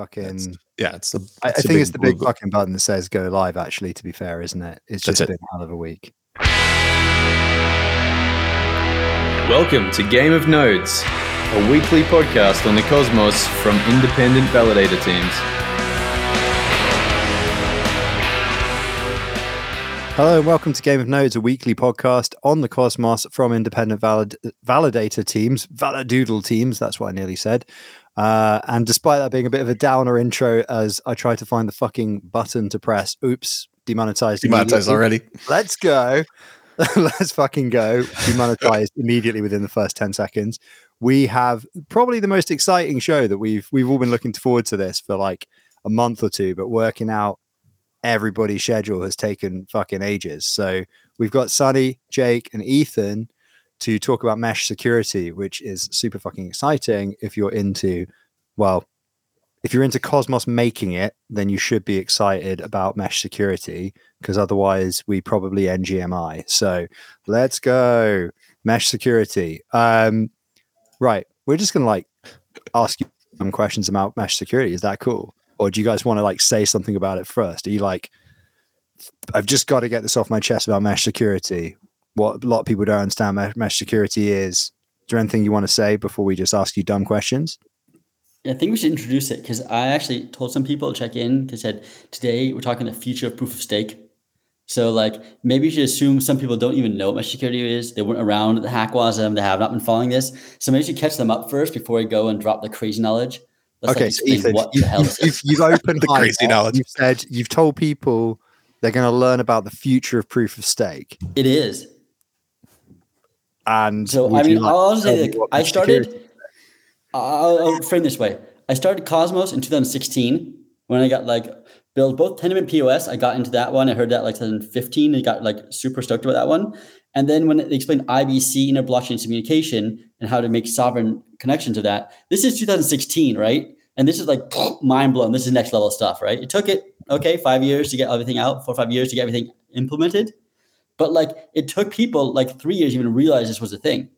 fucking. Yeah, it's the. I, I it's a think it's the big blue- fucking button that says go live. Actually, to be fair, isn't it? It's That's just it. been a hell of a week. Welcome to Game of Nodes, a weekly podcast on the cosmos from independent validator teams. Hello and welcome to Game of Nodes, a weekly podcast on the cosmos from independent valid- validator teams, validoodle teams. That's what I nearly said. Uh, and despite that being a bit of a downer intro, as I try to find the fucking button to press, oops, demonetized. Demonetized already. Let's go. Let's fucking go. Demonetized immediately within the first 10 seconds. We have probably the most exciting show that we've we've all been looking forward to this for like a month or two, but working out everybody's schedule has taken fucking ages. So we've got Sunny, Jake, and Ethan to talk about mesh security, which is super fucking exciting if you're into, well, if you're into Cosmos making it, then you should be excited about mesh security because otherwise we probably NGMI. So let's go. Mesh security. Um, right. We're just to like ask you some questions about mesh security. Is that cool? Or do you guys want to like say something about it first? Are you like, I've just got to get this off my chest about mesh security? What a lot of people don't understand mesh, mesh security is. Is there anything you want to say before we just ask you dumb questions? I think we should introduce it because I actually told some people to check in because said today we're talking the future of proof of stake. So like maybe you should assume some people don't even know what mesh security is. They weren't around at the Hackwasm. They have not been following this. So maybe you should catch them up first before we go and drop the crazy knowledge. Let's okay, like, so Ethan, what you, the hell you've, is. you've, you've opened The crazy there. knowledge. You've said you've told people they're going to learn about the future of proof of stake. It is. And So I mean, like I'll to just tell say like, I security- started. I'll, I'll frame this way. I started Cosmos in 2016 when I got like built both Tendermint POS. I got into that one. I heard that like 2015. I got like super stoked about that one. And then when they explained IBC, inter blockchain communication, and how to make sovereign connections to that, this is 2016, right? And this is like mind blown. This is next level stuff, right? It took it okay five years to get everything out, four or five years to get everything implemented. But like it took people like three years to even realize this was a thing,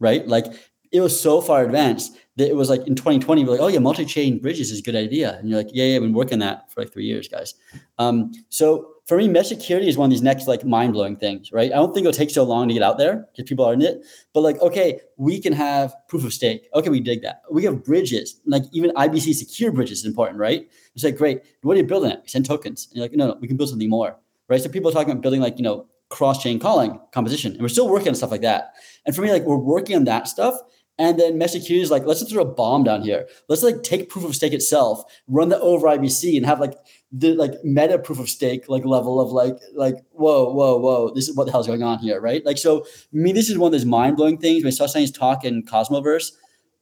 right? Like it was so far advanced that it was like in 2020, we're like, oh yeah, multi-chain bridges is a good idea. And you're like, yeah, yeah, I've been working on that for like three years, guys. Um, so for me, mesh security is one of these next like mind-blowing things, right? I don't think it'll take so long to get out there because people are in it. But like, okay, we can have proof of stake. Okay, we dig that. We have bridges, like even IBC secure bridges is important, right? It's like, great. What are you building it? Send tokens. And you're like, no, no, we can build something more, right? So people are talking about building like, you know, cross-chain calling composition. And we're still working on stuff like that. And for me, like we're working on that stuff. And then mesh is like, let's just throw a bomb down here. Let's like take proof of stake itself, run that over IBC, and have like the like meta proof of stake like level of like like whoa whoa whoa this is what the hell's going on here right like so me this is one of those mind blowing things when I saw Sunny's talk in Cosmoverse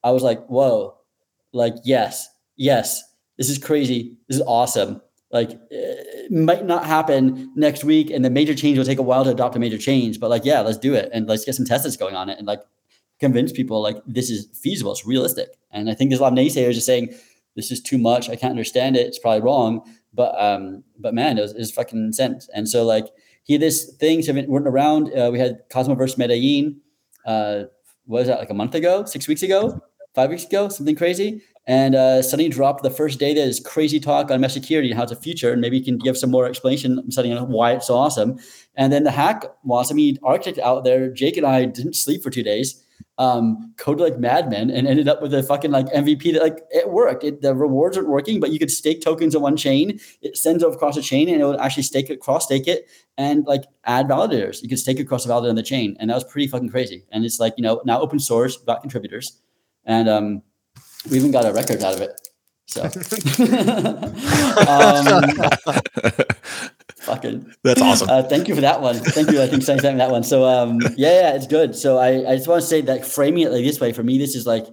I was like whoa like yes yes this is crazy this is awesome like it might not happen next week and the major change will take a while to adopt a major change but like yeah let's do it and let's get some tests going on it and like convince people like this is feasible it's realistic and I think there's a lot of naysayers just saying this is too much I can't understand it it's probably wrong but um but man it was, it was fucking sense and so like he this thing so went around uh, we had cosmoverse medellin uh what was that like a month ago six weeks ago five weeks ago something crazy and uh sunny dropped the first day that is crazy talk on mesh security and how it's a future and maybe you can give some more explanation sunny on why it's so awesome and then the hack was i mean architect out there jake and i didn't sleep for two days um, coded like madmen and ended up with a fucking like MVP that like it worked. It, the rewards aren't working, but you could stake tokens on one chain. It sends it across a chain and it would actually stake it, cross stake it, and like add validators. You could stake it across the validator on the chain, and that was pretty fucking crazy. And it's like you know now open source, got contributors, and um, we even got a record out of it. So, um, fucking That's awesome. uh, thank you for that one. Thank you. I think Sunny sent that one. So um, yeah, yeah, it's good. So I, I just want to say that framing it like this way for me, this is like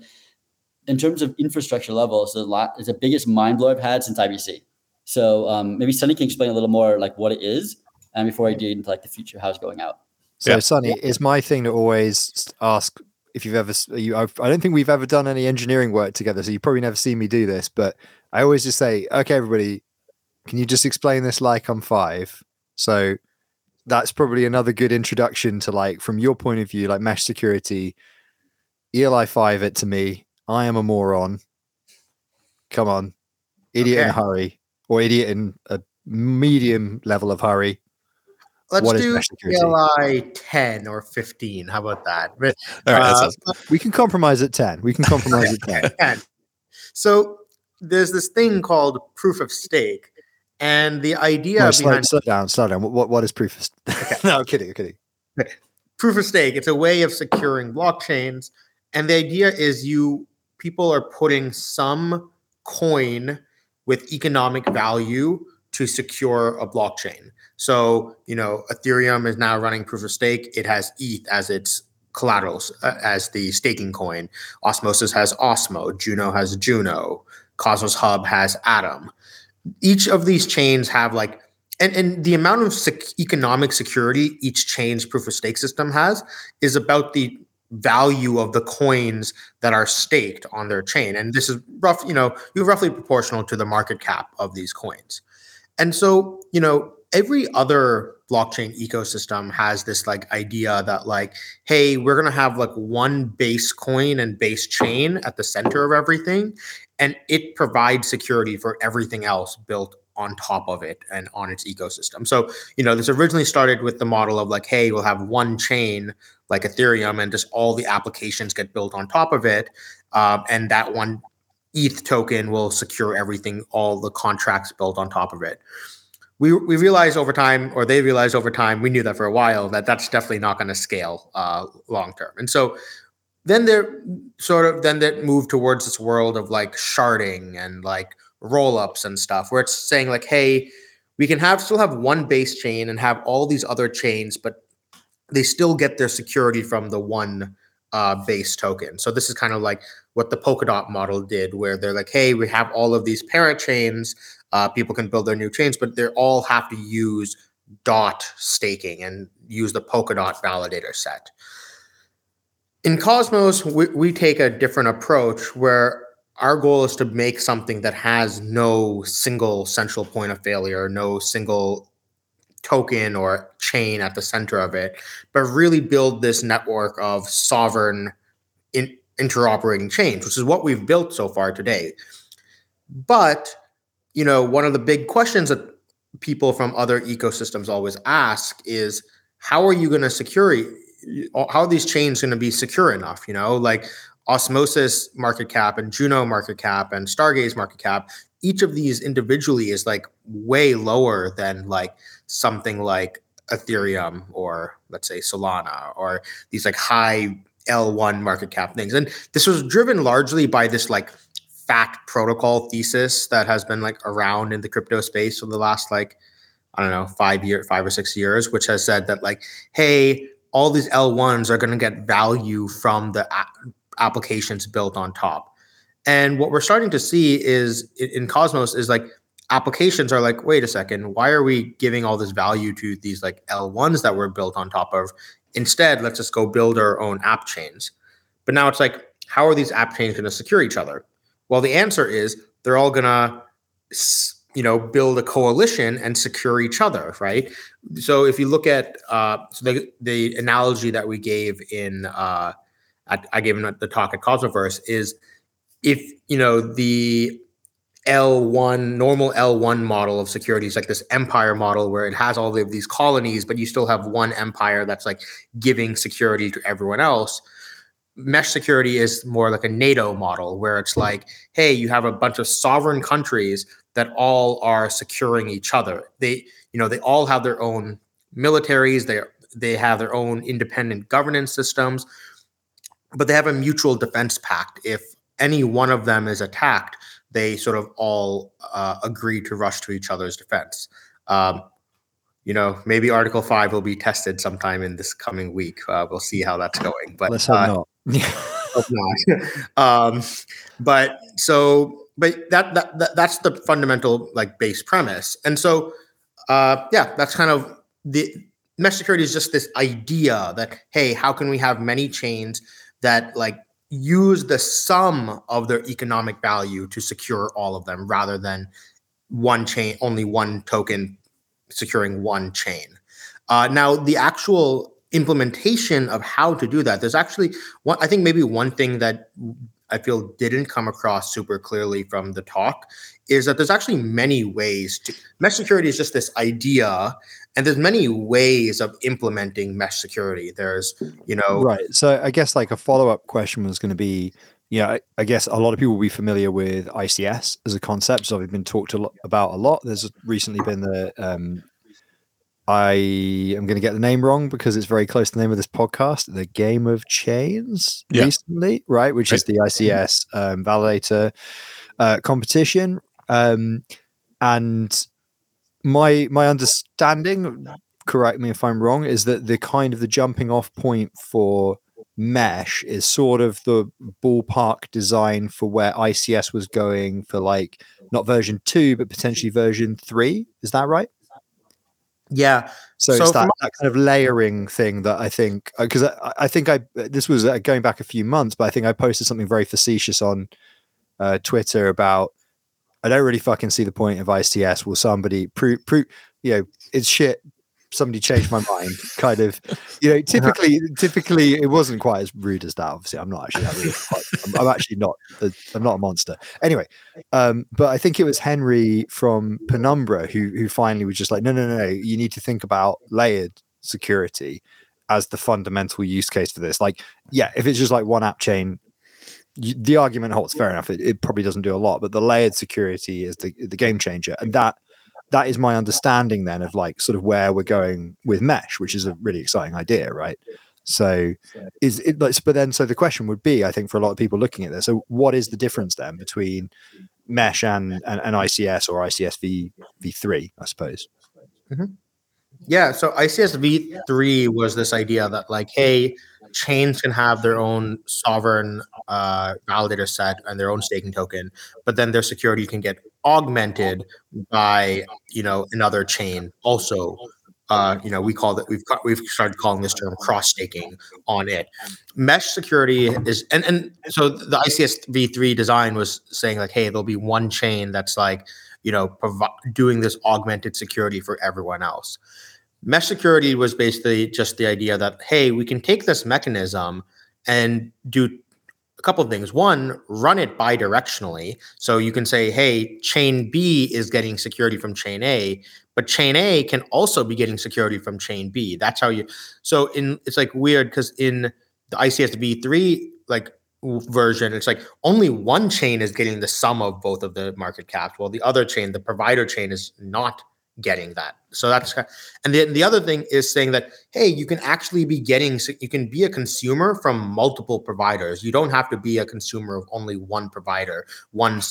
in terms of infrastructure level, it's a lot. It's the biggest mind blow I've had since IBC. So um, maybe Sunny can explain a little more like what it is, and before I dig into like the future, how it's going out. So, Yeah. Sunny, it's my thing to always ask if you've ever. You, I've, I don't think we've ever done any engineering work together, so you probably never seen me do this. But I always just say, "Okay, everybody, can you just explain this like I'm five? So that's probably another good introduction to like, from your point of view, like mesh security. ELI five it to me. I am a moron. Come on, idiot in a hurry, or idiot in a medium level of hurry. Let's What do? ELI 10 or 15. How about that? But, All right, uh, We can compromise at 10. We can compromise at 10. 10. So there's this thing called proof of stake. And the idea No, slow, behind slow down, slow down. What, what, is proof of st- No, I'm kidding, I'm kidding. proof of stake it's a way of securing blockchains and the idea is you people are putting some coin with economic value to secure a blockchain so you know ethereum is now running proof of stake. It has eth as its collateral uh, as the staking coin. Osmosis has osmo juno has juno cosmos hub has atom. Each of these chains have like and, and the amount of sec- economic security each chain's proof of stake system has is about the value of the coins that are staked on their chain. And this is rough you know you're roughly proportional to the market cap of these coins. And so you know every other blockchain ecosystem has this like idea that like hey we're going to have like one base coin and base chain at the center of everything and it provides security for everything else built on top of it and on its ecosystem. So, you know, this originally started with the model of like, hey, we'll have one chain like Ethereum and just all the applications get built on top of it. Um, and that one ETH token will secure everything, all the contracts built on top of it. We, we realized over time, or they realized over time, we knew that for a while, that that's definitely not going to scale uh, long term. And so then they're sort of then that move towards this world of like sharding and like roll-ups and stuff where it's saying like hey we can have still have one base chain and have all these other chains but they still get their security from the one uh, base token so this is kind of like what the polkadot model did where they're like hey we have all of these parent chains uh, people can build their new chains but they all have to use dot staking and use the polkadot validator set in cosmos we, we take a different approach where our goal is to make something that has no single central point of failure, no single token or chain at the center of it, but really build this network of sovereign in, interoperating chains, which is what we've built so far today. But, you know, one of the big questions that people from other ecosystems always ask is how are you going to secure how are these chains going to be secure enough, you know? Like Osmosis market cap and Juno market cap and Stargaze market cap, each of these individually is like way lower than like something like Ethereum or let's say Solana or these like high L1 market cap things. And this was driven largely by this like fat protocol thesis that has been like around in the crypto space for the last like I don't know, 5 year 5 or 6 years which has said that like hey, all these L1s are going to get value from the applications built on top. And what we're starting to see is in Cosmos is like applications are like, wait a second, why are we giving all this value to these like L1s that were built on top of? Instead, let's just go build our own app chains. But now it's like, how are these app chains going to secure each other? Well, the answer is they're all going to you know build a coalition and secure each other right so if you look at uh so the, the analogy that we gave in uh I, I gave the talk at Cosmoverse is if you know the L1 normal L1 model of security is like this empire model where it has all of these colonies, but you still have one empire that's like giving security to everyone else. Mesh security is more like a NATO model where it's like, hey, you have a bunch of sovereign countries that all are securing each other. They, you know, they all have their own militaries, they they have their own independent governance systems but they have a mutual defense pact. If any one of them is attacked, they sort of all uh, agree to rush to each other's defense. Um, you know, maybe Article Five will be tested sometime in this coming week. Uh, we'll see how that's going. But let's hope uh, not. Not. um, but so, but that, that that that's the fundamental like base premise. And so, uh, yeah, that's kind of the mesh security is just this idea that hey, how can we have many chains that like use the sum of their economic value to secure all of them rather than one chain only one token securing one chain uh, now the actual implementation of how to do that. There's actually one i think maybe one thing that I feel didn't come across super clearly from the talk is that there's actually many ways to mesh security is just this idea and there's many ways of implementing mesh security. There's you know right. So i guess like a follow-up question was going to be yeah I, guess a lot of people will be familiar with ics as a concept so it's been talked a lot about a lot. There's recently been the um, I am going to get the name wrong because it's very close to the name of this podcast, the Game of Chains yeah. recently, right? Which right. is the ICS um, validator uh, competition. Um, and my my understanding, correct me if I'm wrong, is that the kind of the jumping off point for mesh is sort of the ballpark design for where ICS was going for like not version two, but potentially version three. Is that right? Yeah. So, so it's that, that, kind of layering thing that I think, because uh, I, I, think I, this was uh, going back a few months, but I think I posted something very facetious on uh, Twitter about, I don't really fucking see the point of ICS. Will somebody prove, prove, you know, it's shit somebody changed my mind kind of you know typically typically it wasn't quite as rude as that obviously. I'm not actually that rude. I'm, I'm, actually not i'm not a monster. Anyway um, but i think it was henry from penumbra who who finally was just like no no no, no you need to think about layered security as the fundamental use case for this. Like yeah if it's just like one app chain you, the argument holds fair enough. It, it probably doesn't do a lot but the layered security is the, the game changer. And that that is my understanding then of like sort of where we're going with mesh, which is a really exciting idea, right? So is it but then so the question would be, I think, for a lot of people looking at this, so what is the difference then between mesh and and, ICS or ICS v v3, I suppose? Mm-hmm. Yeah, so ICS v3 was this idea that like, hey, chains can have their own sovereign uh, validator set and their own staking token, but then their security can get augmented by you know another chain also. Uh, you know, we call that we've we've started calling this term cross staking on it. Mesh security is and and so the ICS v3 design was saying like, hey, there'll be one chain that's like you know provi- doing this augmented security for everyone else. Mesh security was basically just the idea that, hey, we can take this mechanism and do a couple of things. One, run it bidirectionally. So you can say, hey, chain B is getting security from chain A, but chain A can also be getting security from chain B. That's how you so in it's like weird because in the ICS v3 like version, it's like only one chain is getting the sum of both of the market caps, while the other chain, the provider chain, is not getting that. So that's and then the other thing is saying that hey, you can actually be getting you can be a consumer from multiple providers. You don't have to be a consumer of only one provider, one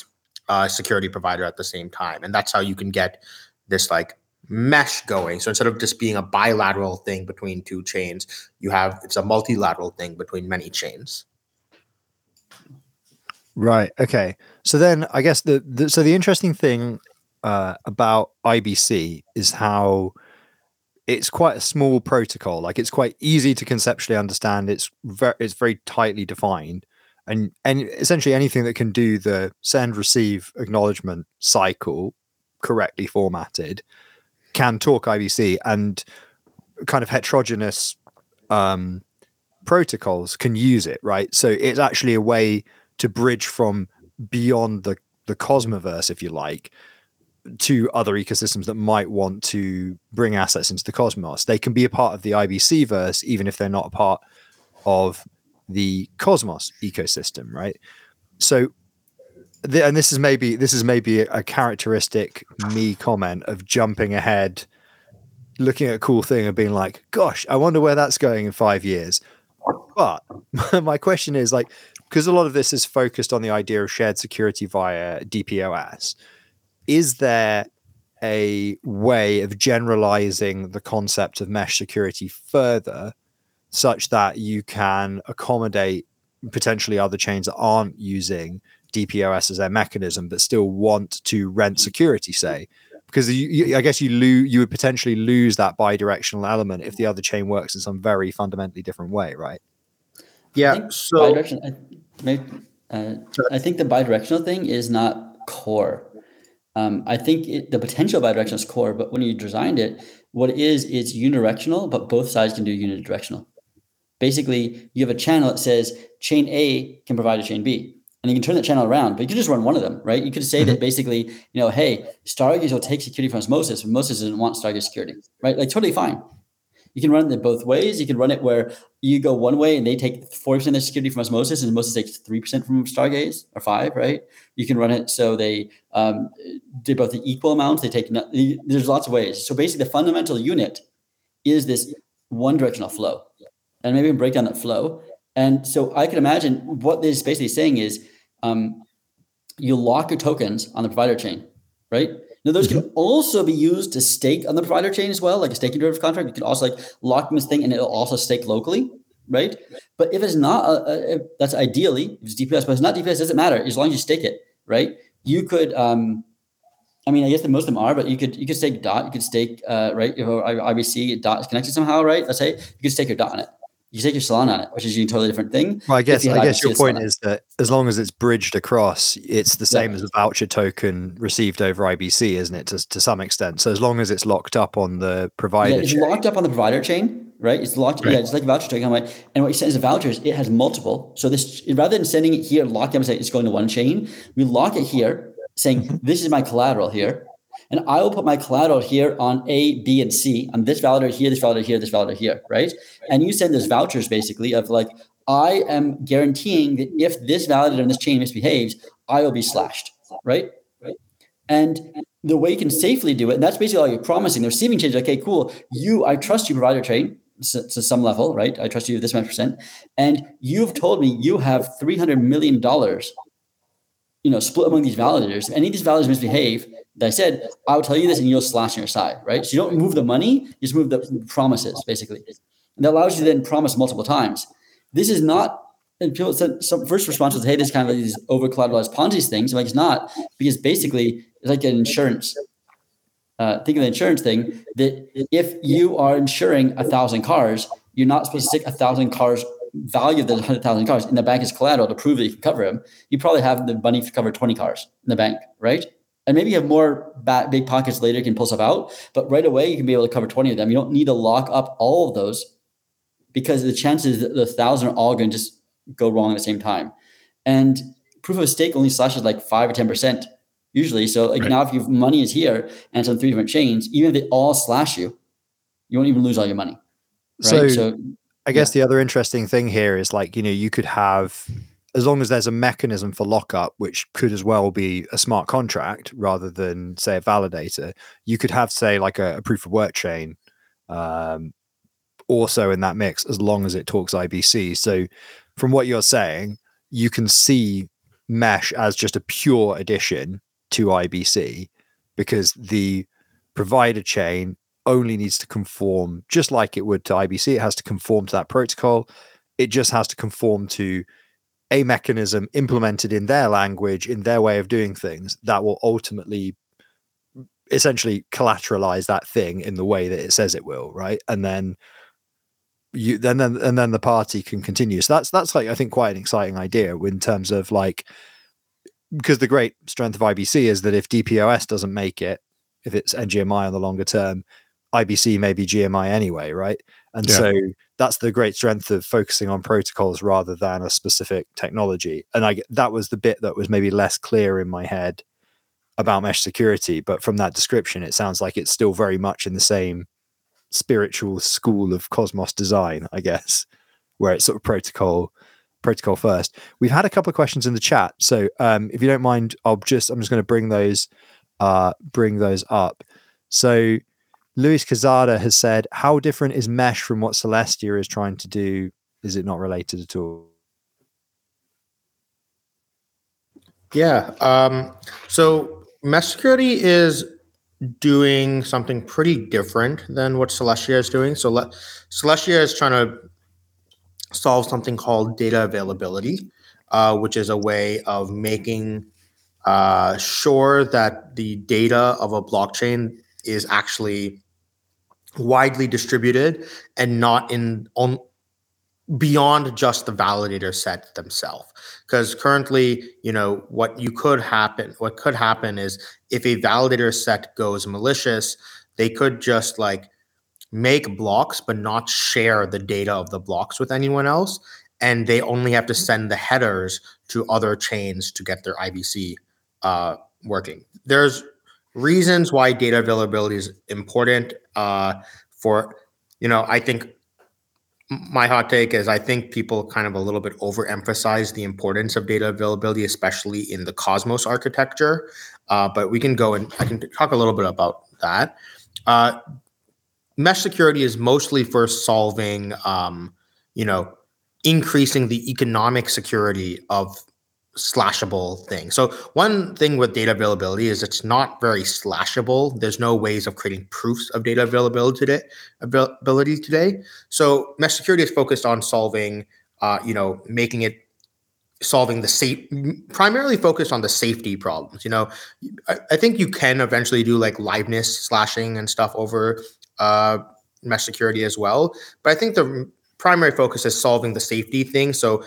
uh, security provider at the same time, and that's how you can get this like mesh going. So instead of just being a bilateral thing between two chains, you have it's a multilateral thing between many chains. Right. Okay. So then I guess the, the so the interesting thing uh, about IBC is how it's quite a small protocol. Like it's quite easy to conceptually understand. It's very it's very tightly defined, and and essentially anything that can do the send receive acknowledgement cycle correctly formatted can talk IBC and kind of heterogeneous um, protocols can use it. Right, so it's actually a way to bridge from beyond the the Cosmoverse, if you like, to other ecosystems that might want to bring assets into the cosmos. They can be a part of the IBC verse, even if they're not a part of the cosmos ecosystem, right? So, and this is maybe this is maybe a characteristic me comment of jumping ahead, looking at a cool thing and being like, "Gosh, I wonder where that's going in five years." But my question is like, because a lot of this is focused on the idea of shared security via DPoS is there a way of generalizing the concept of mesh security further such that you can accommodate potentially other chains that aren't using DPoS as their mechanism but still want to rent security, say? Because you, you, I guess you lose, you would potentially lose that bi-directional element if the other chain works in some very fundamentally different way, right? Yeah. So I, uh, I think the bidirectional thing is not core um, I think it, the potential bidirectional is core, but when you designed it, what it is, it's unidirectional, but both sides can do unidirectional. Basically, you have a channel that says chain A can provide a chain B. and you can turn that channel around, but you can just run one of them, right? You could say Mm-hmm. that basically, you know, hey, Stargaze will take security from Osmosis, but Osmosis doesn't want Stargaze security, right? Like totally fine. You can run it both ways. You can run it where you go one way and they take 40% of the security from Osmosis and Osmosis takes 3% from Stargaze or five, right? You can run it so they um, do both the equal amounts. They take, no- there's lots of ways. So basically the fundamental unit is this one directional flow. And maybe break down that flow. And so I can imagine what this is basically saying is um, you lock your tokens on the provider chain, right? Now those can also be used to stake on the provider chain as well, like a staking derivative contract. You can also like lock this thing and it'll also stake locally, right? But if it's not, a, a, if that's ideally, if it's DPS, but it's not DPS, it doesn't matter as long as you stake it, right? You could, um, I mean, I guess that most of them are, but you could you could stake dot, you could stake uh, right. If IBC dot is connected somehow, right? Let's say you could stake your dot on it. You take your Solana on it, which is a totally different thing. Well, I guess I guess your point is that as long as it's bridged across, it's the Yeah. same as a voucher token received over IBC, isn't it? To, to some extent. So as long as it's locked up on the provider Yeah, it's chain, locked up on the provider chain, right? It's locked. Yeah, it's like a voucher token. Right? And what you send as a voucher is it has multiple. So this rather than sending it here, lock it up and say it's going to one chain, we lock it here, saying this is my collateral here. And I will put my collateral here on A, B, and C on this validator here, this validator here, this validator here, right? And you send those vouchers basically of like, I am guaranteeing that if this validator in this chain misbehaves, I will be slashed, right? And the way you can safely do it, and that's basically all you're promising. The receiving chain is okay, cool. You, I trust you, provider chain to, to some level, right? I trust you this much percent, and you've told me you have three hundred million dollars, you know, split among these validators. If any of these validators misbehave, that I said, I'll tell you this, and you'll slash on your side, right? So you don't move the money, you just move the promises, basically. And that allows you to then promise multiple times. This is not. And people said some first response was, "Hey, this kind of like these over collateralized Ponzi things." I'm like, it's not because basically it's like an insurance. Uh, think of the insurance thing that if you are insuring a thousand cars, you're not supposed to stick a thousand cars value of the hundred thousand cars in the bank as collateral to prove that you can cover them. You probably have the money to cover twenty cars in the bank, right? And maybe you have more ba- big pockets later, you can pull stuff out, but right away you can be able to cover twenty of them. You don't need to lock up all of those because the chances that the thousand are all going to just go wrong at the same time. And proof of stake only slashes like five or ten percent usually. So like Right. now, if your money is here and it's on three different chains, even if they all slash you, you won't even lose all your money. Right. So, I guess the other interesting thing here is like, you know, you could have, as long as there's a mechanism for lockup, which could as well be a smart contract rather than, say, a validator, you could have, say, like a, a proof of work chain um, also in that mix, as long as it talks IBC. So, from what you're saying, you can see Mesh as just a pure addition to IBC because the provider chain only needs to conform just like it would to IBC. It has to conform to that protocol. It just has to conform to a mechanism implemented in their language, in their way of doing things that will ultimately essentially collateralize that thing in the way that it says it will, right? And then you then then and then the party can continue. So that's that's like I think quite an exciting idea in terms of like because the great strength of IBC is that if DPoS doesn't make it, if it's NGMI on the longer term, IBC may be GMI anyway, right? And Yeah. so that's the great strength of focusing on protocols rather than a specific technology. And I that was the bit that was maybe less clear in my head about mesh security, but from that description, it sounds like it's still very much in the same spiritual school of Cosmos design, I guess, where it's sort of protocol protocol first. We've had a couple of questions in the chat, so um, if you don't mind, I'll just I'm just going to bring those uh, bring those up. So Luis Cazada has said, "How different is Mesh from what Celestia is trying to do? Is it not related at all?" Yeah. Um, so mesh security is doing something pretty different than what Celestia is doing. So Le- Celestia is trying to solve something called data availability, uh, which is a way of making uh, sure that the data of a blockchain is actually widely distributed and not in on beyond just the validator set themselves because currently you know what you could happen what could happen is if a validator set goes malicious they could just like make blocks but not share the data of the blocks with anyone else and they only have to send the headers to other chains to get their IBC uh, working. There's reasons why data availability is important uh, for, you know, I think my hot take is I think people kind of a little bit overemphasize the importance of data availability, especially in the Cosmos architecture. Uh, but we can go and I can talk a little bit about that. Uh, mesh security is mostly for solving, um, you know, increasing the economic security of slashable thing. So one thing with data availability is it's not very slashable. There's no ways of creating proofs of data availability today. Availability today. So mesh security is focused on solving, uh, you know, making it solving the safe primarily focused on the safety problems you know I, I, think you can eventually do like liveness slashing and stuff over uh mesh security as well but i think the primary focus is solving the safety thing so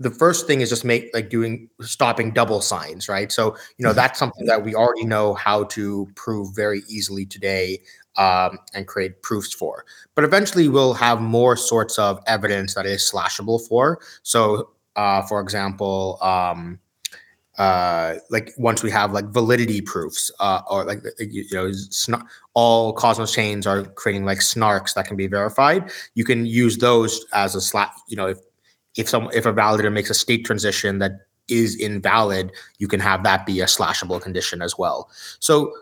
the first thing is just make like doing stopping double signs right? So you know mm-hmm. that's something that we already know how to prove very easily today um, and create proofs for. But eventually we'll have more sorts of evidence that is slashable for. So uh, for example um, uh, like once we have like validity proofs uh, or like you, you know sn- all cosmos chains are creating like snarks that can be verified. You can use those as a slap you know if if some if a validator makes a state transition that is invalid, you can have that be a slashable condition as well. So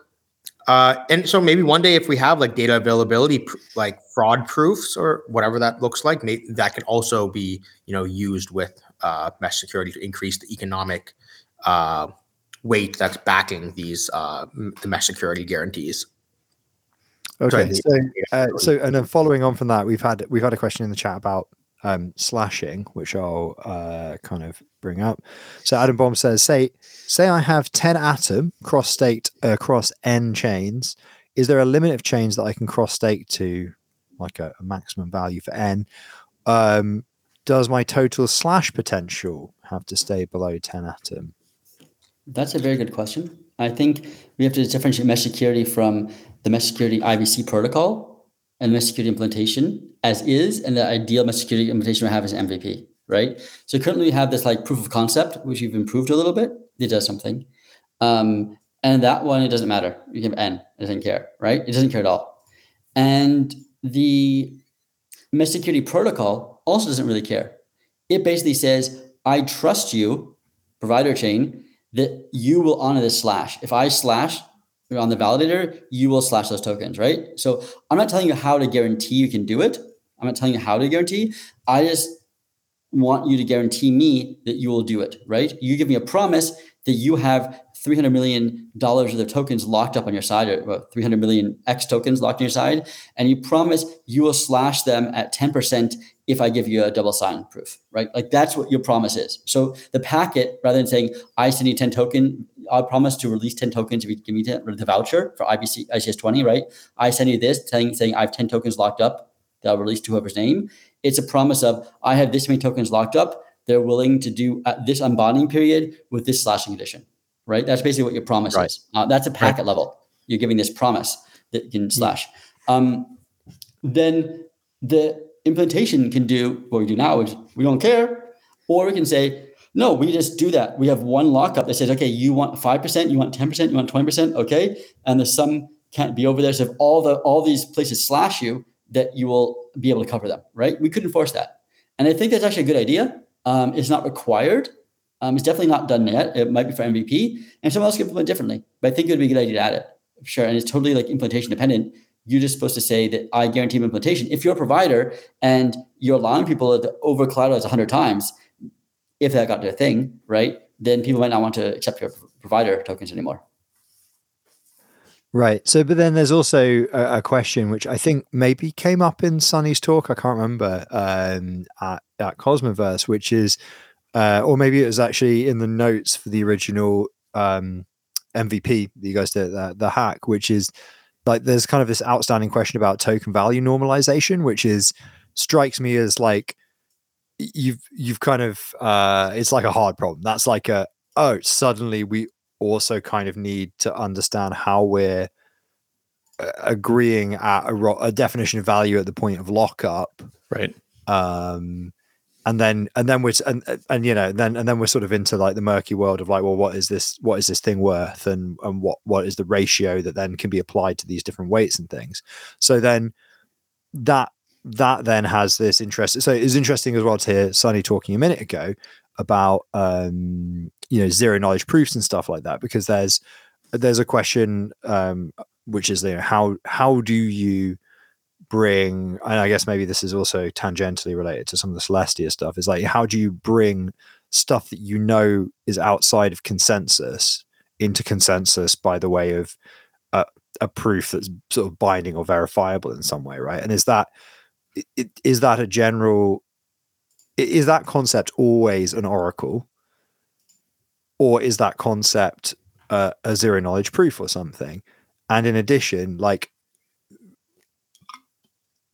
uh, and so maybe one day if we have like data availability like fraud proofs or whatever that looks like that can also be you know used with uh, mesh security to increase the economic uh, weight that's backing these uh, the mesh security guarantees okay so uh, so and then following on from that we've had we've had a question in the chat about um, slashing, which I'll uh, kind of bring up. So Adam Bomb says, say, say I have 10 atom cross staked across n chains. Is there a limit of chains that I can cross state to, like a, a maximum value for n? Um, does my total slash potential have to stay below 10 atom? That's a very good question. I think we have to differentiate mesh security from the mesh security IBC protocol and mesh security implementation as is, and the ideal mesh security implementation we have is MVP, right? So currently we have this like proof of concept, which we've improved a little bit. It does something. Um, and that one, it doesn't matter. You can N, it doesn't care, right? It doesn't care at all. And the mesh security protocol also doesn't really care. It basically says, I trust you, provider chain, that you will honor this slash. If I slash, on the validator, you will slash those tokens, right? So I'm not telling you how to guarantee you can do it. I'm not telling you how to guarantee. I just want you to guarantee me that you will do it, right? You give me a promise that you have $300 million of tokens locked up on your side, or well, 300 million X tokens locked on your side, and you promise you will slash them at 10% if I give you a double sign proof, right? Like that's what your promise is. So the packet, rather than saying, I send you 10 token, I promise to release 10 tokens if you give me the voucher for IBC ICS 20, right? I send you this saying, saying I have 10 tokens locked up that I'll release to whoever's name. It's a promise of I have this many tokens locked up. They're willing to do uh, this unbonding period with this slashing condition, right? That's basically what your promise right. is. Uh, that's a packet right. level. You're giving this promise that you can hmm. slash. Um, then the implementation can do what we do now, which we don't care, or we can say, no, we just do that. We have one lockup that says, okay, you want 5%, you want 10%, you want 20%, okay? And the sum can't be over there. So if all the all these places slash you, that you will be able to cover them, right? We couldn't force that. And I think that's actually a good idea. Um, it's not required. Um, it's definitely not done yet. It might be for MVP, and someone else can implement differently. But I think it would be a good idea to add it. Sure. And it's totally like implementation dependent. You're just supposed to say that I guarantee implementation. If you're a provider and you're allowing people to over collateralize 100 times, if that got to a thing, right, then people might not want to accept your provider tokens anymore. Right. So, but then there's also a, a, question which I think maybe came up in Sunny's talk. I can't remember um, at, at Cosmoverse, which is, uh, or maybe it was actually in the notes for the original um, MVP that you guys did, the, the hack, which is like there's kind of this outstanding question about token value normalization, which is strikes me as like you've you've kind of uh, it's like a hard problem. That's like a oh suddenly we also kind of need to understand how we're uh, agreeing at a, ro- a definition of value at the point of lockup. Right. Um, and then and then we're and and you know then and then we're sort of into like the murky world of like well what is this what is this thing worth? And and what what is the ratio that then can be applied to these different weights and things? So then that that then has this interest so it's interesting as well to hear Sunny talking a minute ago about um you know zero knowledge proofs and stuff like that because there's there's a question um which is you know how how do you bring and i guess maybe this is also tangentially related to some of the celestia stuff is like how do you bring stuff that you know is outside of consensus into consensus by the way of a, a proof that's sort of binding or verifiable in some way right? And is that is that a general is that concept always an oracle? Or is that concept uh, a zero knowledge proof or something? And in addition like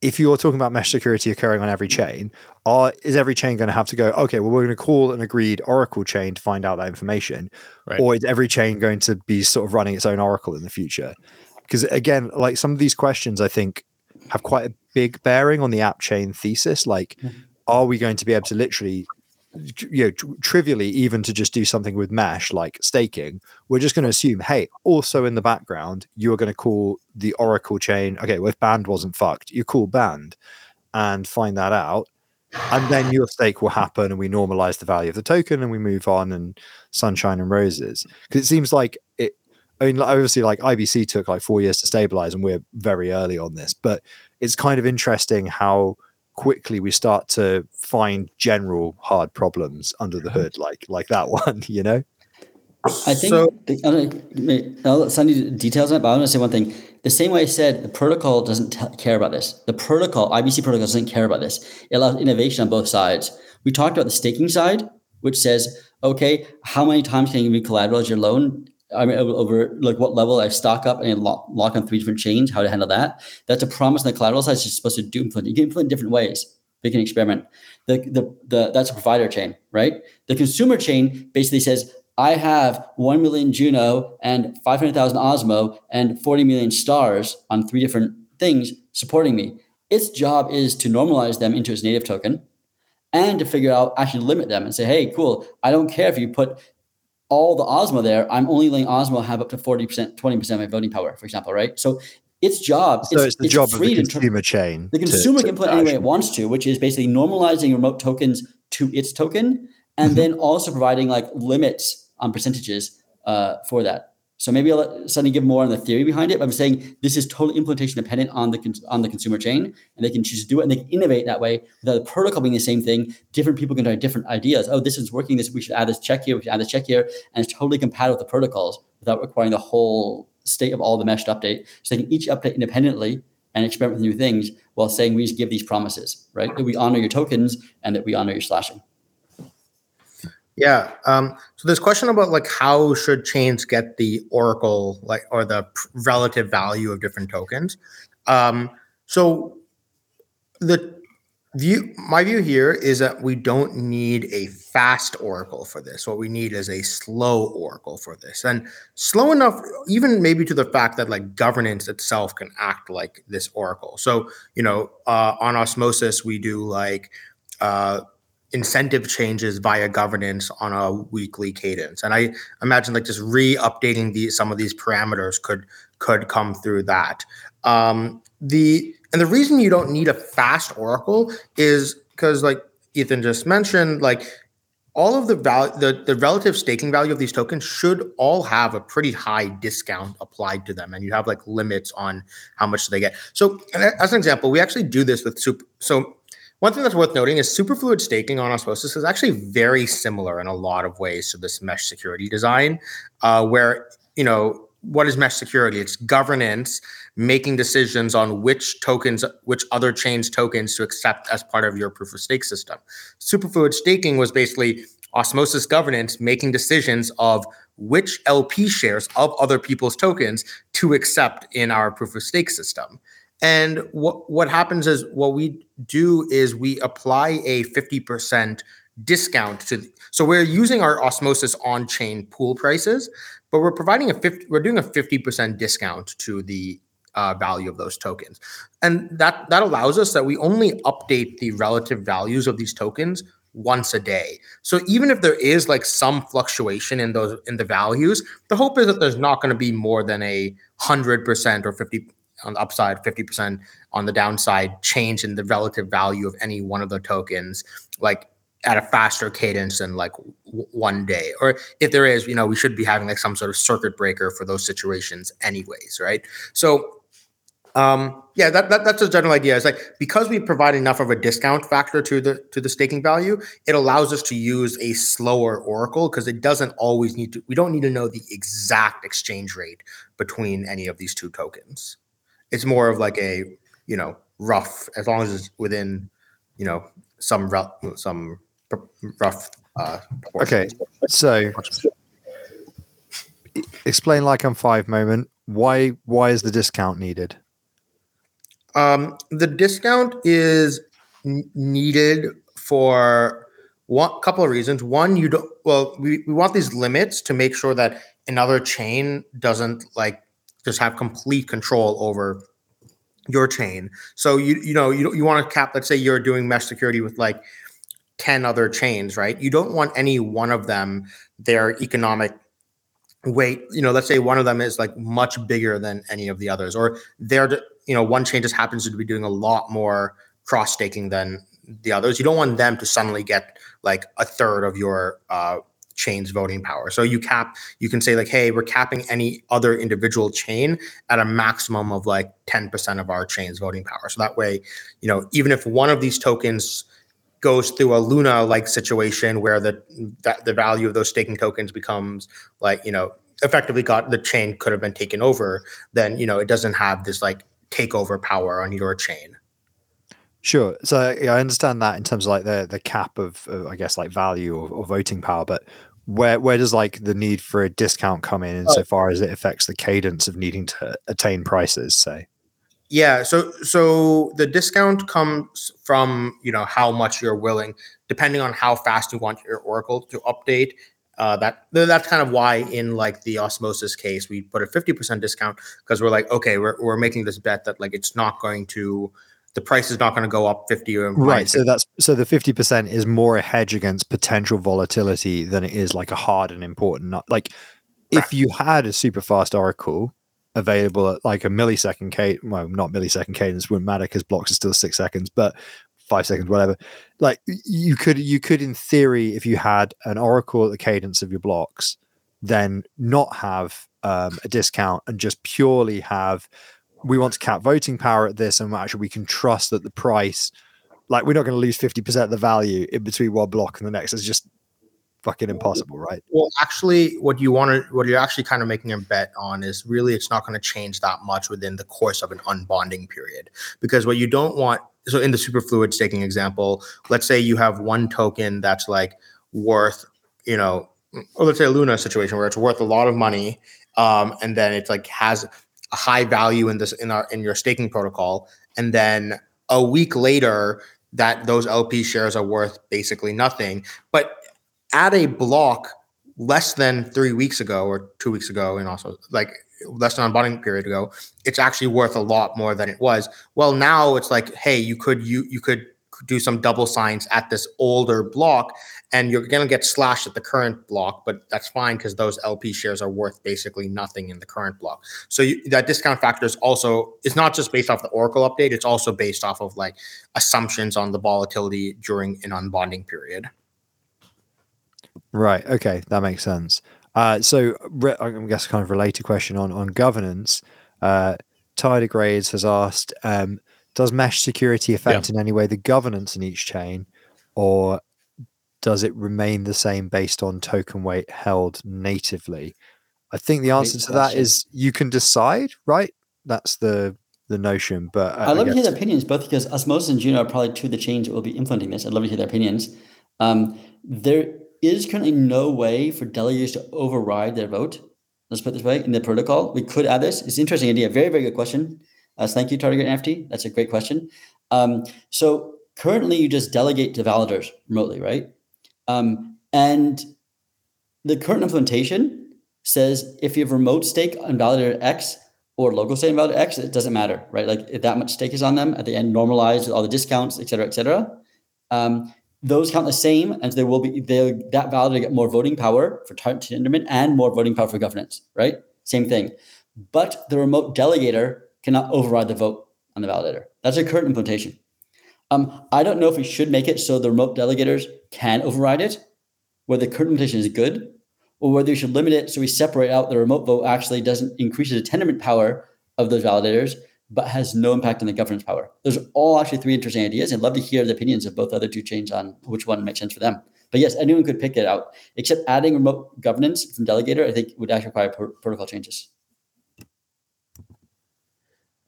if you're talking about mesh security occurring on every chain, are is every chain going to have to go, okay, well, we're going to call an agreed Oracle chain to find out that information? Right. Or is every chain going to be sort of running its own Oracle in the future? Because again, like some of these questions, I think have quite a big bearing on the app chain thesis. Like, mm-hmm. are we going to be able to literally you know trivially even to just do something with mesh like staking we're just going to assume hey also in the background you are going to call the oracle chain okay well if band wasn't fucked you call band and find that out and then your stake will happen and we normalize the value of the token and we move on and sunshine and roses because it seems like it I mean, obviously, like IBC took like four years to stabilize, and we're very early on this. But it's kind of interesting how quickly we start to find general hard problems under the hood, like like that one, you know. I think so, I'll send you details on it, but I want to say one thing. The same way I said, the protocol doesn't t- care about this. The protocol, IBC protocol, doesn't care about this. It allows innovation on both sides. We talked about the staking side, which says, okay, how many times can you be collateralize your loan? I mean, over like what level I stock up and lock, lock on three different chains, how to handle that. That's a promise on the collateral side. You're supposed to do implement. You can implement different ways. You can experiment. The, the, the, that's a provider chain, right? The consumer chain basically says, I have 1 million Juno and 500,000 Osmo and 40 million stars on three different things supporting me. Its job is to normalize them into its native token and to figure out, actually limit them and say, hey, cool, I don't care if you put all the Osmo there, I'm only letting Osmo have up to 40%, 20% of my voting power, for example, right? So its job so it's, it's the it's job of the consumer chain. The consumer to, can put any way it wants to, which is basically normalizing remote tokens to its token and mm-hmm. then also providing like limits on percentages uh, for that. So maybe I'll suddenly give more on the theory behind it. But I'm saying this is totally implementation dependent on the on the consumer chain, and they can choose to do it and they can innovate that way without the protocol being the same thing. Different people can try different ideas. Oh, this is working. This we should add this check here. We should add this check here, and it's totally compatible with the protocols without requiring the whole state of all the meshed update. So they can each update independently and experiment with new things while saying we just give these promises, right? That we honor your tokens and that we honor your slashing. Yeah. Um, so this question about like how should chains get the oracle like or the relative value of different tokens. Um, so the view my view here is that we don't need a fast oracle for this. What we need is a slow oracle for this. And slow enough, even maybe to the fact that like governance itself can act like this oracle. So, you know, uh, on osmosis, we do like uh incentive changes via governance on a weekly cadence. And i imagine like just re-updating these some of these parameters could could come through that. Um the and the reason you don't need a fast oracle is because like ethan just mentioned like all of the value the, the relative staking value of these tokens should all have a pretty high discount applied to them and you have like limits on how much they get. So as an example we actually do this with super so one thing that's worth noting is superfluid staking on Osmosis is actually very similar in a lot of ways to this mesh security design, uh, where, you know, what is mesh security? It's governance, making decisions on which tokens, which other chains tokens to accept as part of your proof of stake system. Superfluid staking was basically osmosis governance making decisions of which LP shares of other people's tokens to accept in our proof of stake system. And what what happens is what we do is we apply a 50% discount to so we're using our osmosis on-chain pool prices, but we're providing a 50 we're doing a 50% discount to the uh, value of those tokens. And that that allows us that we only update the relative values of these tokens once a day. So even if there is like some fluctuation in those in the values, the hope is that there's not going to be more than a hundred percent or fifty on the upside, fifty percent on the downside change in the relative value of any one of the tokens, like at a faster cadence than like w- one day. Or if there is, you know, we should be having like some sort of circuit breaker for those situations, anyways, right? So um, yeah, that, that that's a general idea. It's like because we provide enough of a discount factor to the to the staking value, it allows us to use a slower oracle because it doesn't always need to. We don't need to know the exact exchange rate between any of these two tokens. It's more of like a you know rough, as long as it's within you know some rough some rough. Uh, okay, so explain like I'm five moment. Why why is the discount needed? Um, the discount is n- needed for one couple of reasons. One, you don't well, we, we want these limits to make sure that another chain doesn't like just have complete control over your chain. So you you know you you want to cap. Let's say you're doing mesh security with like ten other chains, right? You don't want any one of them their economic weight. You know, let's say one of them is like much bigger than any of the others, or they're you know one chain just happens to be doing a lot more cross staking than the others. You don't want them to suddenly get like a third of your uh, chain's voting power. So you cap, you can say like, hey, we're capping any other individual chain at a maximum of like 10% of our chain's voting power. So that way, you know, even if one of these tokens goes through a Luna like situation where the that the value of those staking tokens becomes like, you know, effectively got the chain could have been taken over, then you know it doesn't have this like takeover power on your chain. Sure. So yeah, I understand that in terms of like the the cap of, of I guess like value or, or, voting power, but where where does like the need for a discount come in insofar as it affects the cadence of needing to attain prices, say? Yeah, so so the discount comes from you know how much you're willing, depending on how fast you want your Oracle to update uh, that that's kind of why in like the osmosis case we put a 50% discount because we're like okay we're, we're making this bet that like it's not going to the price is not going to go up 50 or right so that's so the 50% is more a hedge against potential volatility than it is like a hard and important like if you had a super fast oracle available at like a millisecond cadence well not millisecond cadence wouldn't matter because blocks are still six seconds but five seconds, whatever. Like you could, you could, in theory, if you had an oracle at the cadence of your blocks, then not have um, a discount and just purely have. We want to cap voting power at this, and actually we can trust that the price, like we're not going to lose fifty percent of the value in between one block and the next. It's just fucking impossible, right? Well, actually, what you want to, what you're actually kind of making a bet on is really it's not going to change that much within the course of an unbonding period, because what you don't want so in the superfluid staking example, let's say you have one token that's like worth, you know, or let's say a Luna situation where it's worth a lot of money, um, and then it's like has a high value in this in our in your staking protocol, and then a week later that those LP shares are worth basically nothing. But at a block less than three weeks ago or two weeks ago, and also like less than a bonding period ago, it's actually worth a lot more than it was. Well, now it's like, hey, you could you you could do some double signs at this older block and you're going to get slashed at the current block but that's fine because those lp shares are worth basically nothing in the current block so you, that discount factor is also it's not just based off the oracle update it's also based off of like assumptions on the volatility during an unbonding period right okay that makes sense uh, so I guess kind of related question on on governance. Uh, Tidygrades has asked, um, does mesh security affect yeah. in any way the governance in each chain, or does it remain the same based on token weight held natively? I think the answer to that is you can decide, right? That's the the notion. But uh, I'd love to hear their opinions, both because Osmosis and Juno are probably two of the chains that will be implementing this. I'd love to hear their opinions. Um, there is currently no way for delegators to override their vote. Let's put this way in the protocol. We could add this. It's an interesting idea. Very, very good question. Uh, thank you, Target NFT. That's a great question. Um, so currently, you just delegate to validators remotely, right? Um, and the current implementation says if you have remote stake on validator X or local stake on validator X, it doesn't matter, right? Like if that much stake is on them at the end, normalized with all the discounts, et cetera, et cetera. Um, those count the same, and there will be they that validator get more voting power for tendermint and more voting power for governance, right? Same thing. But the remote delegator cannot override the vote on the validator. That's a current implementation. Um, I don't know if we should make it so the remote delegators can override it, whether the current implementation is good, or whether we should limit it so we separate out the remote vote actually doesn't increase the tendermint power of those validators, but has no impact on the governance power. Those are all actually three interesting ideas. I'd love to hear the opinions of both other two chains on which one makes sense for them. But yes, anyone could pick it out, except adding remote governance from Delegator, I think would actually require protocol changes.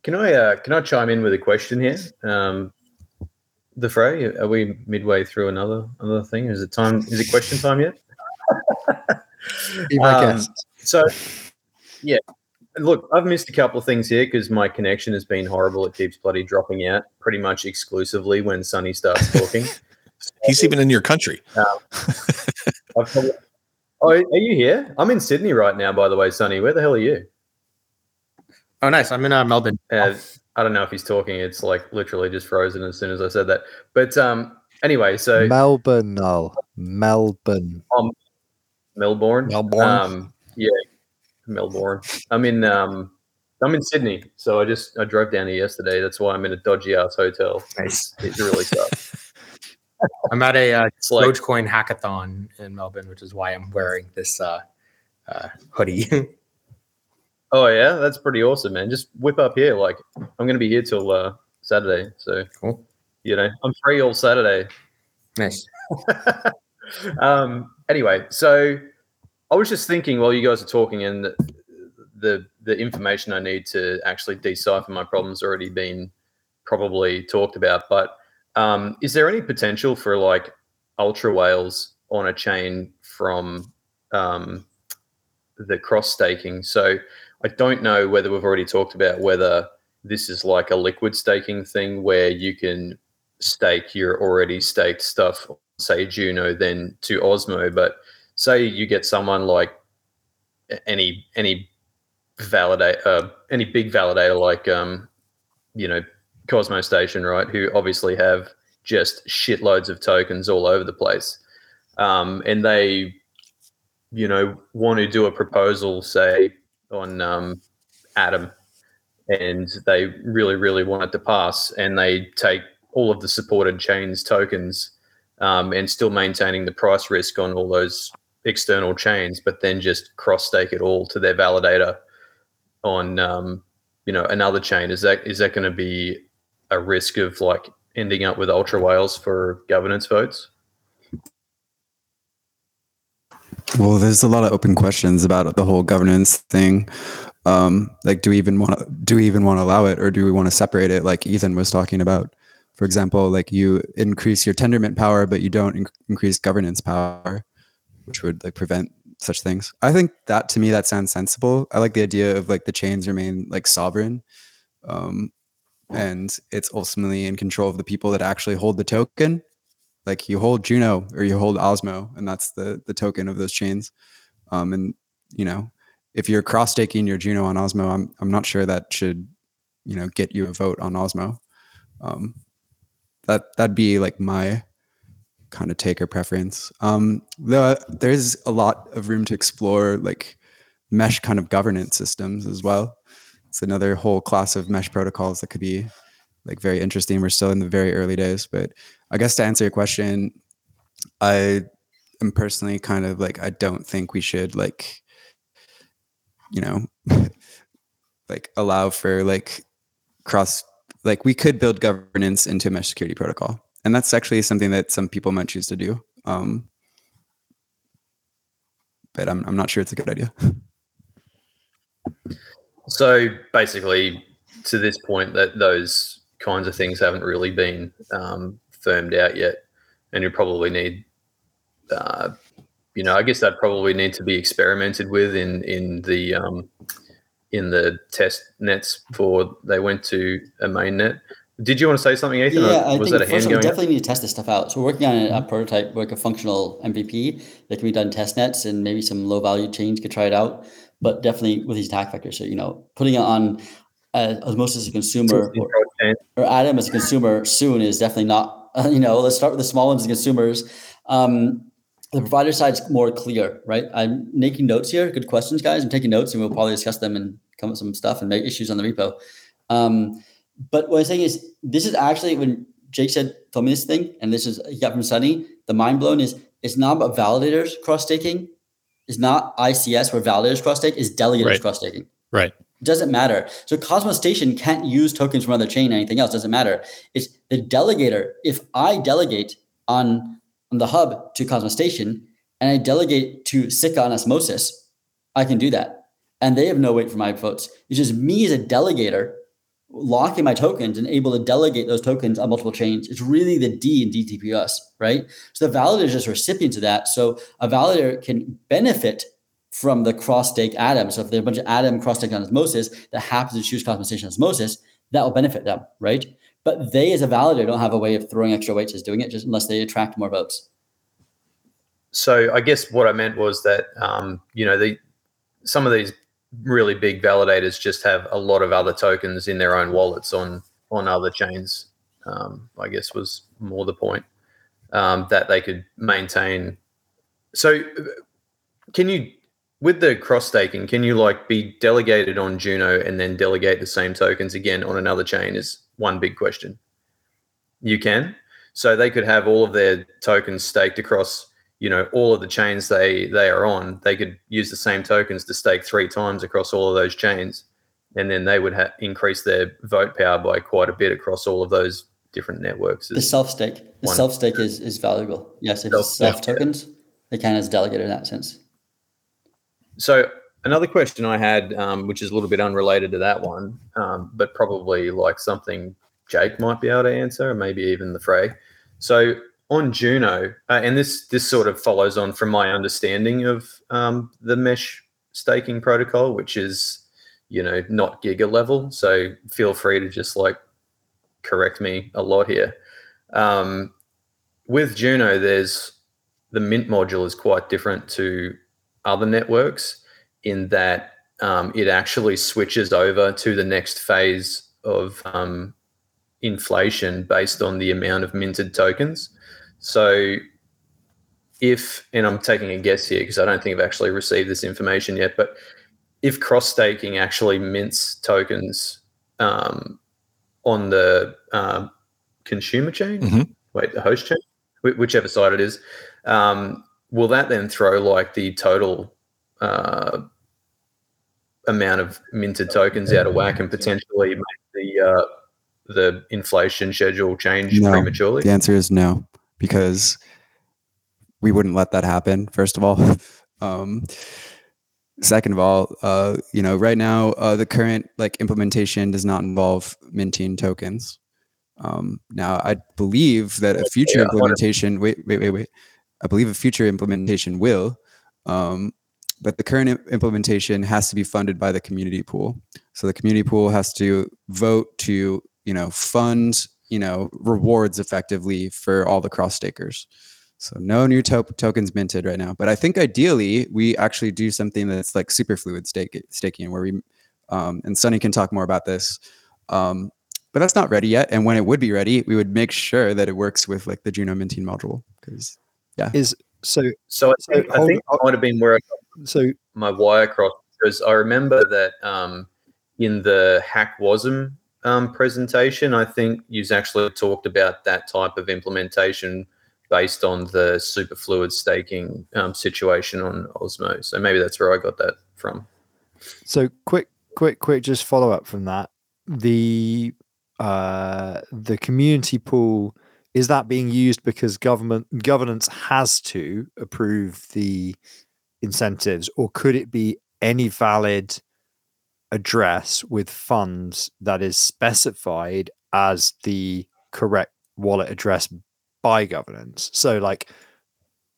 Can I uh, can I chime in with a question here? Um, the Frey, are we midway through another another thing? Is it time? Is it question time yet? um, so, yeah. Look, I've missed a couple of things here because my connection has been horrible. It keeps bloody dropping out pretty much exclusively when Sunny starts talking. He's even in your country. Um, probably, oh, are you here? I'm in Sydney right now, by the way, Sunny. Where the hell are you? Oh, nice. I'm in uh, Melbourne. Uh, I don't know if he's talking. It's like literally just frozen as soon as I said that. But um, anyway, so Melbourne, no, Melbourne, um, Melbourne, Melbourne. Um, yeah, Melbourne. I'm in um, I'm in Sydney, so I just I drove down here yesterday. That's why I'm in a dodgy ass hotel. Nice. It's really tough. I'm at a uh, It's like Dogecoin hackathon in Melbourne, which is why I'm wearing this uh, uh, hoodie. Oh yeah, that's pretty awesome, man. Just whip up here. Like I'm gonna be here till uh, Saturday, so Cool. You know, I'm free all Saturday. nice. um. Anyway, so I was just thinking while you guys are talking, and the the, the information I need to actually decipher my problems already been probably talked about. But um, is there any potential for like ultra whales on a chain from um, the cross staking? So I don't know whether we've already talked about whether this is like a liquid staking thing where you can stake your already staked stuff, say Juno, then to Osmo. But say you get someone like any any validate uh, any big validator like um, you know Cosmostation, right? Who obviously have just shitloads of tokens all over the place, um, and they you know want to do a proposal, say on um, Atom, and they really, really want it to pass, and they take all of the supported chains tokens um, and still maintaining the price risk on all those external chains, but then just cross stake it all to their validator on um, you know another chain. Is that is that going to be a risk of like ending up with ultra whales for governance votes? Well, there's a lot of open questions about the whole governance thing. Um, like, do we even want to do we even want to allow it, or do we want to separate it? Like Ethan was talking about, for example, like you increase your tendermint power, but you don't inc- increase governance power, which would like prevent such things. I think that to me that sounds sensible. I like the idea of like the chains remain like sovereign, um, and it's ultimately in control of the people that actually hold the token like you hold Juno or you hold Osmo, and that's the the token of those chains. Um, and you know, if you're cross staking your Juno on Osmo, I'm I'm not sure that should you know get you a vote on Osmo. Um, that that'd be like my kind of take or preference. Um, the, there's a lot of room to explore like mesh kind of governance systems as well. It's another whole class of mesh protocols that could be like very interesting. We're still in the very early days, but I guess to answer your question, I am personally kind of like I don't think we should like you know like allow for like cross like we could build governance into mesh security protocol and that's actually something that some people might choose to do um but i'm, I'm not sure it's a good idea So basically, to this point, that those kinds of things haven't really been um, firmed out yet, and you probably need, uh, you know, I guess that probably need to be experimented with in in the um, in the test nets before they went to a main net. Did you want to say something, Ethan? Yeah, I think that a first hand of all, we up? definitely need to test this stuff out. So we're working on a, a prototype, like a functional MVP that can be done test nets, and maybe some low value chains could try it out. But definitely with these attack vectors, so you know, putting it on uh, Osmo as a consumer or, or Atom as a consumer soon is definitely not you know, let's start with the small ones, the consumers. Um, the provider side's more clear, right? I'm making notes here. Good questions, guys. I'm taking notes, and we'll probably discuss them and come up with some stuff and make issues on the repo. Um, but what I'm saying is, this is actually when Jake said, told me this thing, and this is he got from Sunny. The mind blown is it's not about validators cross staking. It's not ICS where validators cross stake. Is delegators Right. cross staking. Right. Doesn't matter. So Cosmostation can't use tokens from another chain. Anything else doesn't matter. It's the delegator. If I delegate on, on the hub to Cosmostation and I delegate to Sikka on Osmosis, I can do that, and they have no weight for my votes. It's just me as a delegator locking my tokens and able to delegate those tokens on multiple chains. It's really the D in DTPS, right? So the validator is just recipient of that. So a validator can benefit from the cross stake atom. So if there's a bunch of atom cross stake on osmosis that happens to choose Cosmostation osmosis, that will benefit them, right? But they as a validator don't have a way of throwing extra weights as doing it just unless they attract more votes. So I guess what I meant was that um, you know the some of these really big validators just have a lot of other tokens in their own wallets on on other chains. Um, I guess was more the point um, that they could maintain. So can you with the cross staking? Can you like be delegated on Juno and then delegate the same tokens again on another chain? Is one big question. You can. So they could have all of their tokens staked across you know all of the chains they they are on they could use the same tokens to stake three times across all of those chains and then they would ha- increase their vote power by quite a bit across all of those different networks The self stake, the self stake is is valuable. Yes, it's Self- self tokens, they can as delegator in that sense. So another question i had um, which is a little bit unrelated to that one um, but probably like something jake might be able to answer or maybe even the Frey so on Juno, uh, and this this sort of follows on from my understanding of um, the mesh staking protocol, which is you know not giga level. So feel free to just like correct me a lot here. Um, with Juno, there's the Mint module is quite different to other networks in that um, it actually switches over to the next phase of um, inflation based on the amount of minted tokens. So if, and I'm taking a guess here because I don't think I've actually received this information yet, but if cross staking actually mints tokens um, on the um, consumer chain, Mhm. wait, the host chain, whichever side it is, um, will that then throw like the total uh, amount of minted tokens out of whack and potentially make the uh, the inflation schedule change No. prematurely? The answer is no, because we wouldn't let that happen. First of all, um, second of all, uh, you know, right now uh, the current like implementation does not involve minting tokens. Um, now, I believe that a future yeah, I wonder- implementation. Wait, wait, wait, wait. I believe a future implementation will, um, but the current implementation has to be funded by the community pool. So the community pool has to vote to, you know, fund, you know, rewards effectively for all the cross stakers. So no new to- tokens minted right now. But I think ideally we actually do something that's like super fluid stake- staking, where we, um, and Sunny can talk more about this. Um, but that's not ready yet. And when it would be ready, we would make sure that it works with like the Juno minting module because Is so So I So think, I think that might have been where I got so my wire crossed because I remember that um, in the HackWasm um, presentation, I think you've actually talked about that type of implementation based on the superfluid staking um, situation on Osmo. So maybe that's where I got that from. So quick, quick, quick, just follow up from that. The uh the community pool is that being used because government governance has to approve the incentives, or could it be any valid address with funds that is specified as the correct wallet address by governance? So like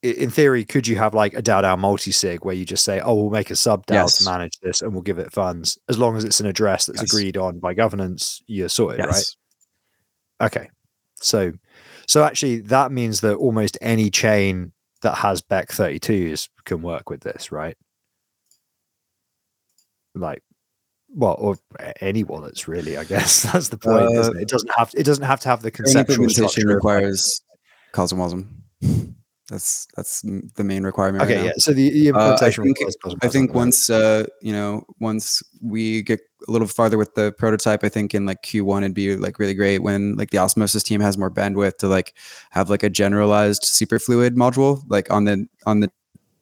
in theory, could you have like a DAO DAO multi sig where you just say, "Oh, we'll make a sub DAO Yes. to manage this, and we'll give it funds as long as it's an address that's Yes. agreed on by governance, you're sorted, right?" Okay, so so actually that means that almost any chain that has Bech32s can work with this, right? Like well, or any wallets really. I guess that's the point. Uh, isn't it? it doesn't have it doesn't have to have the conceptual implementation structure requires CosmWasm. That's that's the main requirement. right Okay, now. yeah. So the, the Uh, I think- I think once uh you know once we get a little farther with the prototype, I think in like Q1 it'd be like really great when like the osmosis team has more bandwidth to like have like a generalized superfluid module like on the on the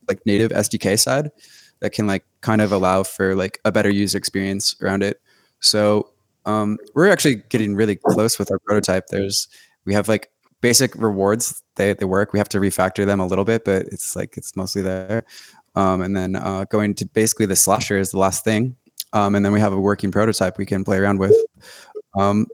like native SDK side that can like kind of allow for like a better user experience around it. So um we're actually getting really close with our prototype. There's we have like basic rewards they, they work. We have to refactor them a little bit but it's like it's mostly there. Um, and then uh, going to basically the slasher is the last thing. Um, and then we have a working prototype we can play around with. Um,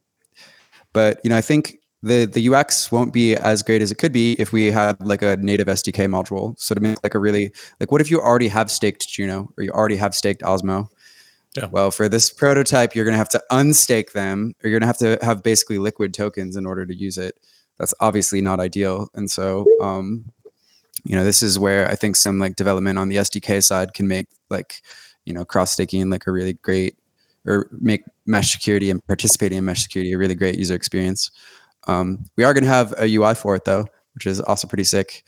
but you know i think the the ux won't be as great as it could be if we had like a native sdk module. So to make like a really like what if you already have staked juno or you already have staked osmo? Yeah. well for this prototype you're going to have to unstake them or you're going to have to have basically liquid tokens in order to use it that's obviously not ideal. And so um you know this is where i think some like development on the sdk side can make like you know cross staking like a really great or make mesh security and participating in mesh security a really great user experience. Um, we are going to have a ui for it though which is also pretty sick.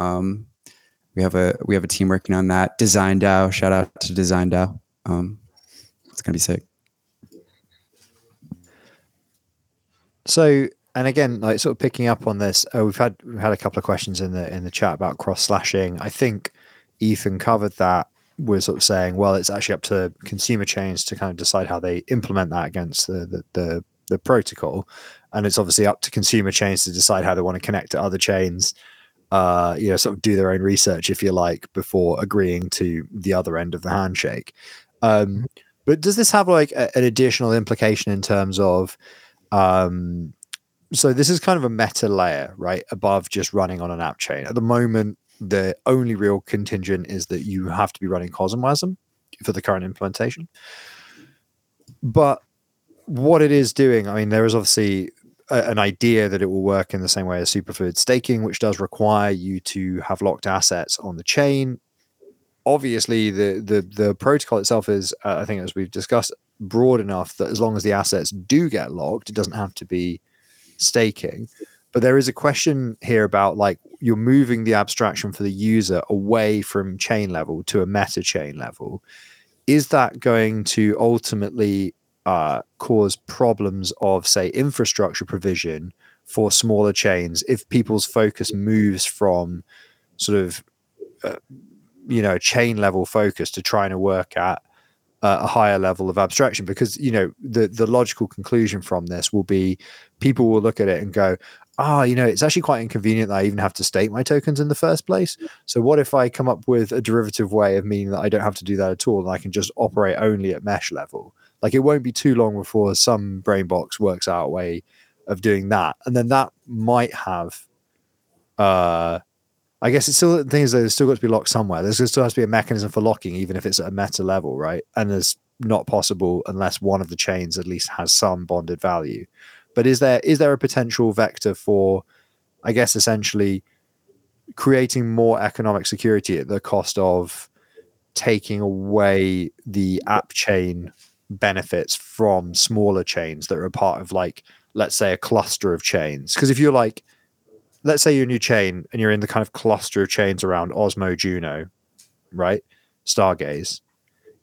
Um, we have a we have a team working on that. Design dao shout out to design dao. Um, it's going to be sick. So, and again, like sort of picking up on this, uh, we've had we've had a couple of questions in the in the chat about cross slashing. I think Ethan covered that. We're sort of saying, well, it's actually up to consumer chains to kind of decide how they implement that against the the the, the protocol, and it's obviously up to consumer chains to decide how they want to connect to other chains. Uh, you know, sort of do their own research, if you like, before agreeing to the other end of the handshake. Um, but does this have like a, an additional implication in terms of um so this is kind of a meta layer right above just running on an app chain. At the moment the only real contingent is that you have to be running cosmwasm for the current implementation. But what it is doing i mean there is obviously a, an idea that it will work in the same way as superfluid staking which does require you to have locked assets on the chain. Obviously the the the protocol itself is uh, i think as we've discussed broad enough that as long as the assets do get locked, it doesn't have to be staking. But there is a question here about like you're moving the abstraction for the user away from chain level to a meta chain level. Is that going to ultimately uh, cause problems of, say, infrastructure provision for smaller chains if people's focus moves from sort of, uh, you know, chain level focus to trying to work at uh, a higher level of abstraction because you know the the logical conclusion from this will be people will look at it and go ah you know it's actually quite inconvenient that i even have to stake my tokens in the first place so what if i come up with a derivative way of meaning that i don't have to do that at all and i can just operate only at mesh level like it won't be too long before some brain box works out a way of doing that and then that might have uh I guess it's still the thing is that it's still got to be locked somewhere. There's still has to be a mechanism for locking, even if it's at a meta level, right? And it's not possible unless one of the chains at least has some bonded value. But is there is there a potential vector for, I guess, essentially creating more economic security at the cost of taking away the app chain benefits from smaller chains that are a part of like, let's say, a cluster of chains? Because if you're like let's say you're a new chain and you're in the kind of cluster of chains around Osmo Juno, right? Stargaze.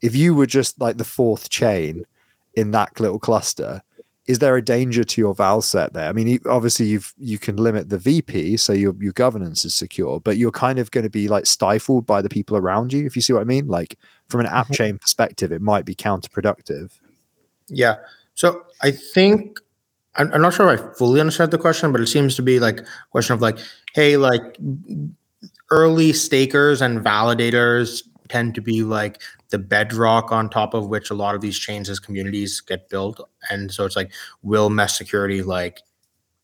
If you were just like the fourth chain in that little cluster, is there a danger to your val set there? I mean, obviously you've you can limit the VP, so your your governance is secure, but you're kind of going to be like stifled by the people around you, if you see what I mean. Like from an app Mhm. chain perspective, it might be counterproductive. Yeah. So I think I'm, I'm not sure if I fully understand the question, but it seems to be like a question of like, hey, like early stakers and validators tend to be like the bedrock on top of which a lot of these chains as communities get built. And so it's like, will mesh security like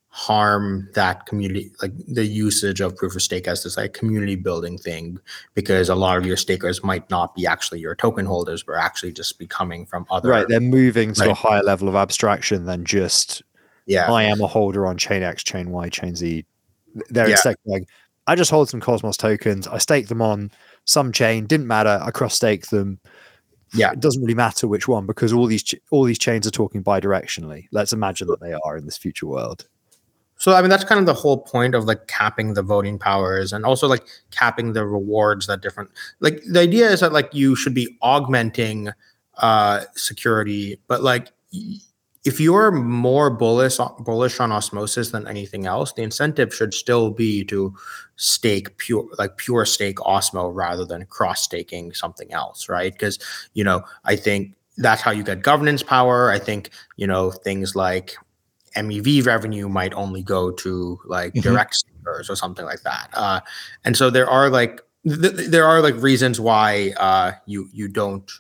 harm that community, like the usage of proof of stake as this like community building thing? Because a lot of your stakers might not be actually your token holders, but actually just be coming from other. Right. They're moving to a higher level of abstraction than just Yeah. I am a holder on chain X, chain Y, chain Z. They're Yeah. going, I just hold some Cosmos tokens. I stake them on some chain. Didn't matter. I cross stake them. Yeah. it doesn't really matter which one because all these ch- all these chains are talking bidirectionally. Let's imagine that they are in this future world. So I mean that's kind of the whole point of like capping the voting powers and also like capping the rewards that different like the idea is that like you should be augmenting uh security but like if you're more bullish bullish on osmosis than anything else the incentive should still be to stake pure like pure stake osmo rather than cross staking something else right because you know i think that's how you get governance power i think you know things like MEV revenue might only go to like Mhm. direct stakers or something like that. Uh, and so there are like th- there are like reasons why uh, you you don't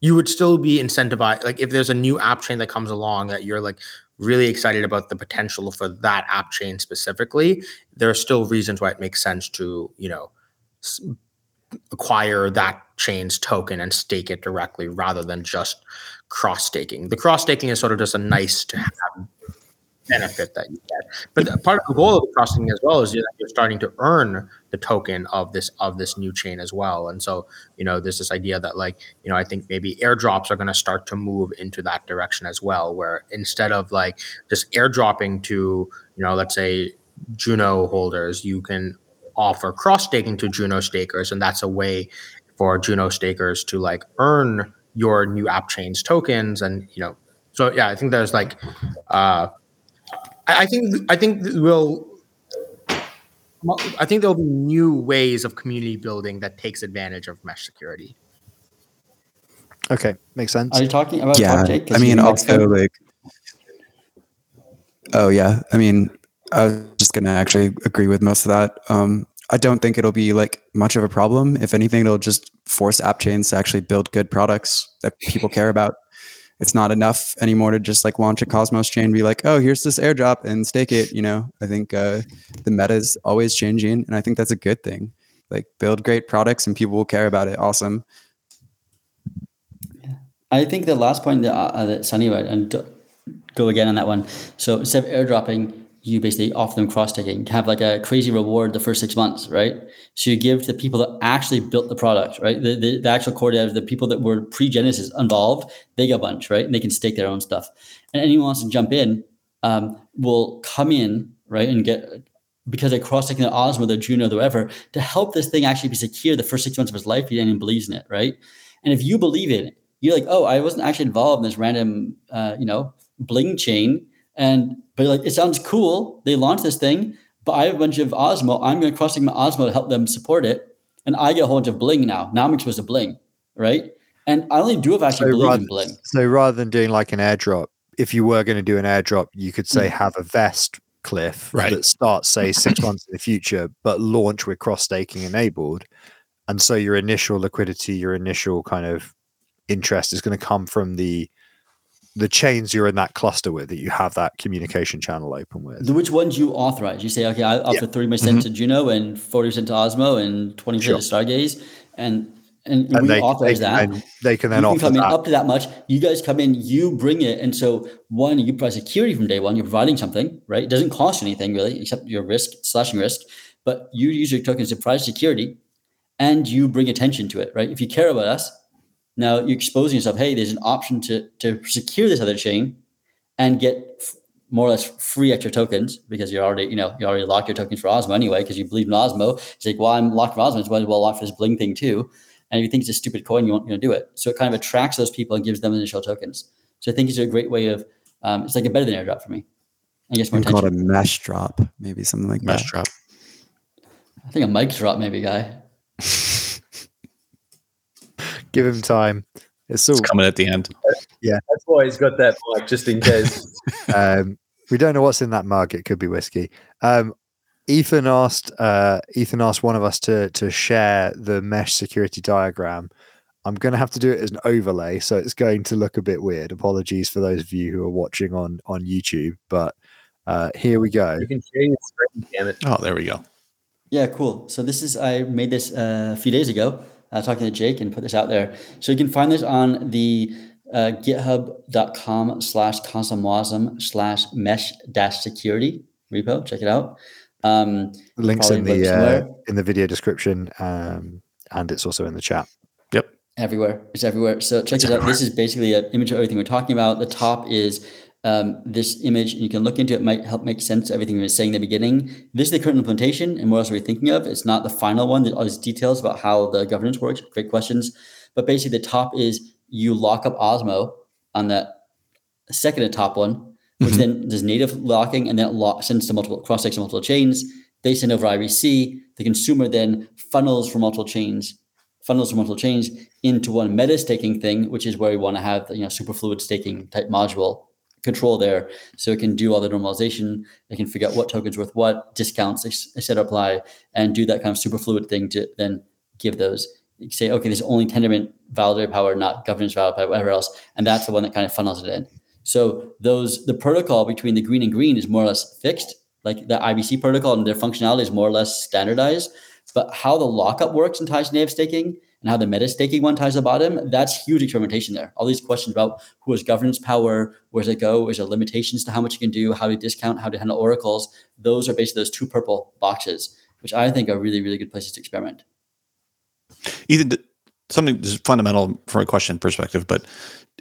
you would still be incentivized like if there's a new app chain that comes along that you're like really excited about the potential for that app chain specifically there are still reasons why it makes sense to you know acquire that chain's token and stake it directly rather than just cross staking the cross staking is sort of just a nice to have benefit that you get. But part of the goal of the crossing as well is that you're starting to earn the token of this of this new chain as well. And so, you know, there's this idea that like, you know, I think maybe airdrops are going to start to move into that direction as well, where instead of like just airdropping to, you know, let's say Juno holders, you can offer cross staking to Juno stakers, and that's a way for Juno stakers to like earn your new app chains tokens, and you know, so yeah, I think there's like, uh, I, I think I think we'll. I think there'll be new ways of community building that takes advantage of mesh security. Okay, makes sense. Are you talking about yeah Blockchain? 'Cause i mean you also Mexico- like oh yeah i mean i was just gonna actually agree with most of that um i don't think it'll be like much of a problem if anything it'll just force app chains to actually build good products that people care about it's not enough anymore to just like launch a cosmos chain be like oh here's this airdrop and stake it you know? I think uh the meta is always changing and i think that's a good thing. Like build great products and people will care about it. Awesome. I think the last point that, uh, that Sunny read, and go again on that one. So instead of airdropping, you basically offer them cross taking, have like a crazy reward the first six months, right? So you give to the people that actually built the product, right? The, the, the actual core devs, the people that were pre Genesis involved, they get a bunch, right? And they can stake their own stuff. And anyone wants to jump in um, will come in, right? And get because they're cross taking the Osmo, the Juno, the whatever, to help this thing actually be secure the first six months of his life. He anyone believes in it, right? And if you believe in it, you're like, oh, I wasn't actually involved in this random, uh, you know, bling chain. And but like, it sounds cool. They launched this thing, but I have a bunch of Osmo. I'm going to cross my Osmo to help them support it, and I get a whole bunch of bling now. Now I'm exposed to bling, right? And I only do have actually So rather, in bling. so rather than doing like an airdrop, if you were going to do an airdrop, you could say Mm. have a vest cliff Right. that starts say six months in the future, but launch with cross staking enabled. And so your initial liquidity, your initial kind of interest is going to come from the the chains you're in that cluster with that you have that communication channel open with. The- Which ones you authorize? You say, okay, I offer thirty percent to mm-hmm. Juno and forty percent to Osmo and twenty percent to Stargaze, and and, And we they, authorize they, that. then, they can then you can offer come in that. up to that much. You guys come in, you bring it, and so one, you provide security from day one. You're providing something, right? It doesn't cost you anything really, except your risk slashing risk. But you use your tokens to provide security, and you bring attention to it, right? If you care about us, now you're exposing yourself. Hey, there's an option to to secure this other chain, and get f- more or less free extra tokens because you're already, you know, you already locked your tokens for Osmo anyway because you believe in Osmo. It's like, well, I'm locked for Osmo, so might as well lock for this Bling thing too. And if you think it's a stupid coin, you won't you know, do it. So it kind of attracts those people and gives them initial tokens. So I think it's a great way of, um, it's like a better than airdrop for me. I guess more and call it a mesh drop maybe something like Mesh that drop. I think a mic drop maybe, guy. Give him time. It's all It's coming at the end. Yeah, that's why he's got that mic, just in case. um, we don't know what's in that mug. It could be whiskey. Um, Ethan asked uh, Ethan asked one of us to to share the mesh security diagram. I'm going to have to do it as an overlay, so it's going to look a bit weird. Apologies for those of you who are watching on on YouTube, but uh, here we go. you can share your screen, damn it. Oh, there we go. Yeah, cool. So this is I made this uh, a few days ago, uh, talking to Jake and put this out there. So you can find this on the uh, github.com slash cosmwasm slash mesh dash security repo. Check it out. Um, links in the uh, in the video description, um, and it's also in the chat. Yep. everywhere. It's everywhere. So check this out. This is basically an image of everything we're talking about. The top is um, this image. You can look into it. Might help make sense of everything we were saying in the beginning. This is the current implementation, and what else are we thinking of? It's not the final one. There's all these details about how the governance works. Great questions. But basically, the top is you lock up Osmo on that second to top one, which Mhm. then does native locking, and then it lock, sends to multiple cross checks to multiple chains. They send over IBC. The consumer then funnels from multiple chains, funnels from multiple chains into one meta staking thing, which is where we want to have you know super fluid staking type module control there, so it can do all the normalization. It can figure out what tokens worth what, discounts, etc. apply, and do that kind of super fluid thing to then give those. You say, okay, there's only Tendermint validator power, not governance validator power, whatever else, and that's the one that kind of funnels it in. So those the protocol between the green and green is more or less fixed, like the IBC protocol and their functionality is more or less standardized. But how the lockup works and ties staking and how the meta staking one ties the bottom, that's huge experimentation there. All these questions about who has governance power, where does it go, is there limitations to how much you can do, how to discount, how to handle oracles. Those are basically those two purple boxes, which I think are really, really good places to experiment. Ethan, something fundamental from a question perspective, but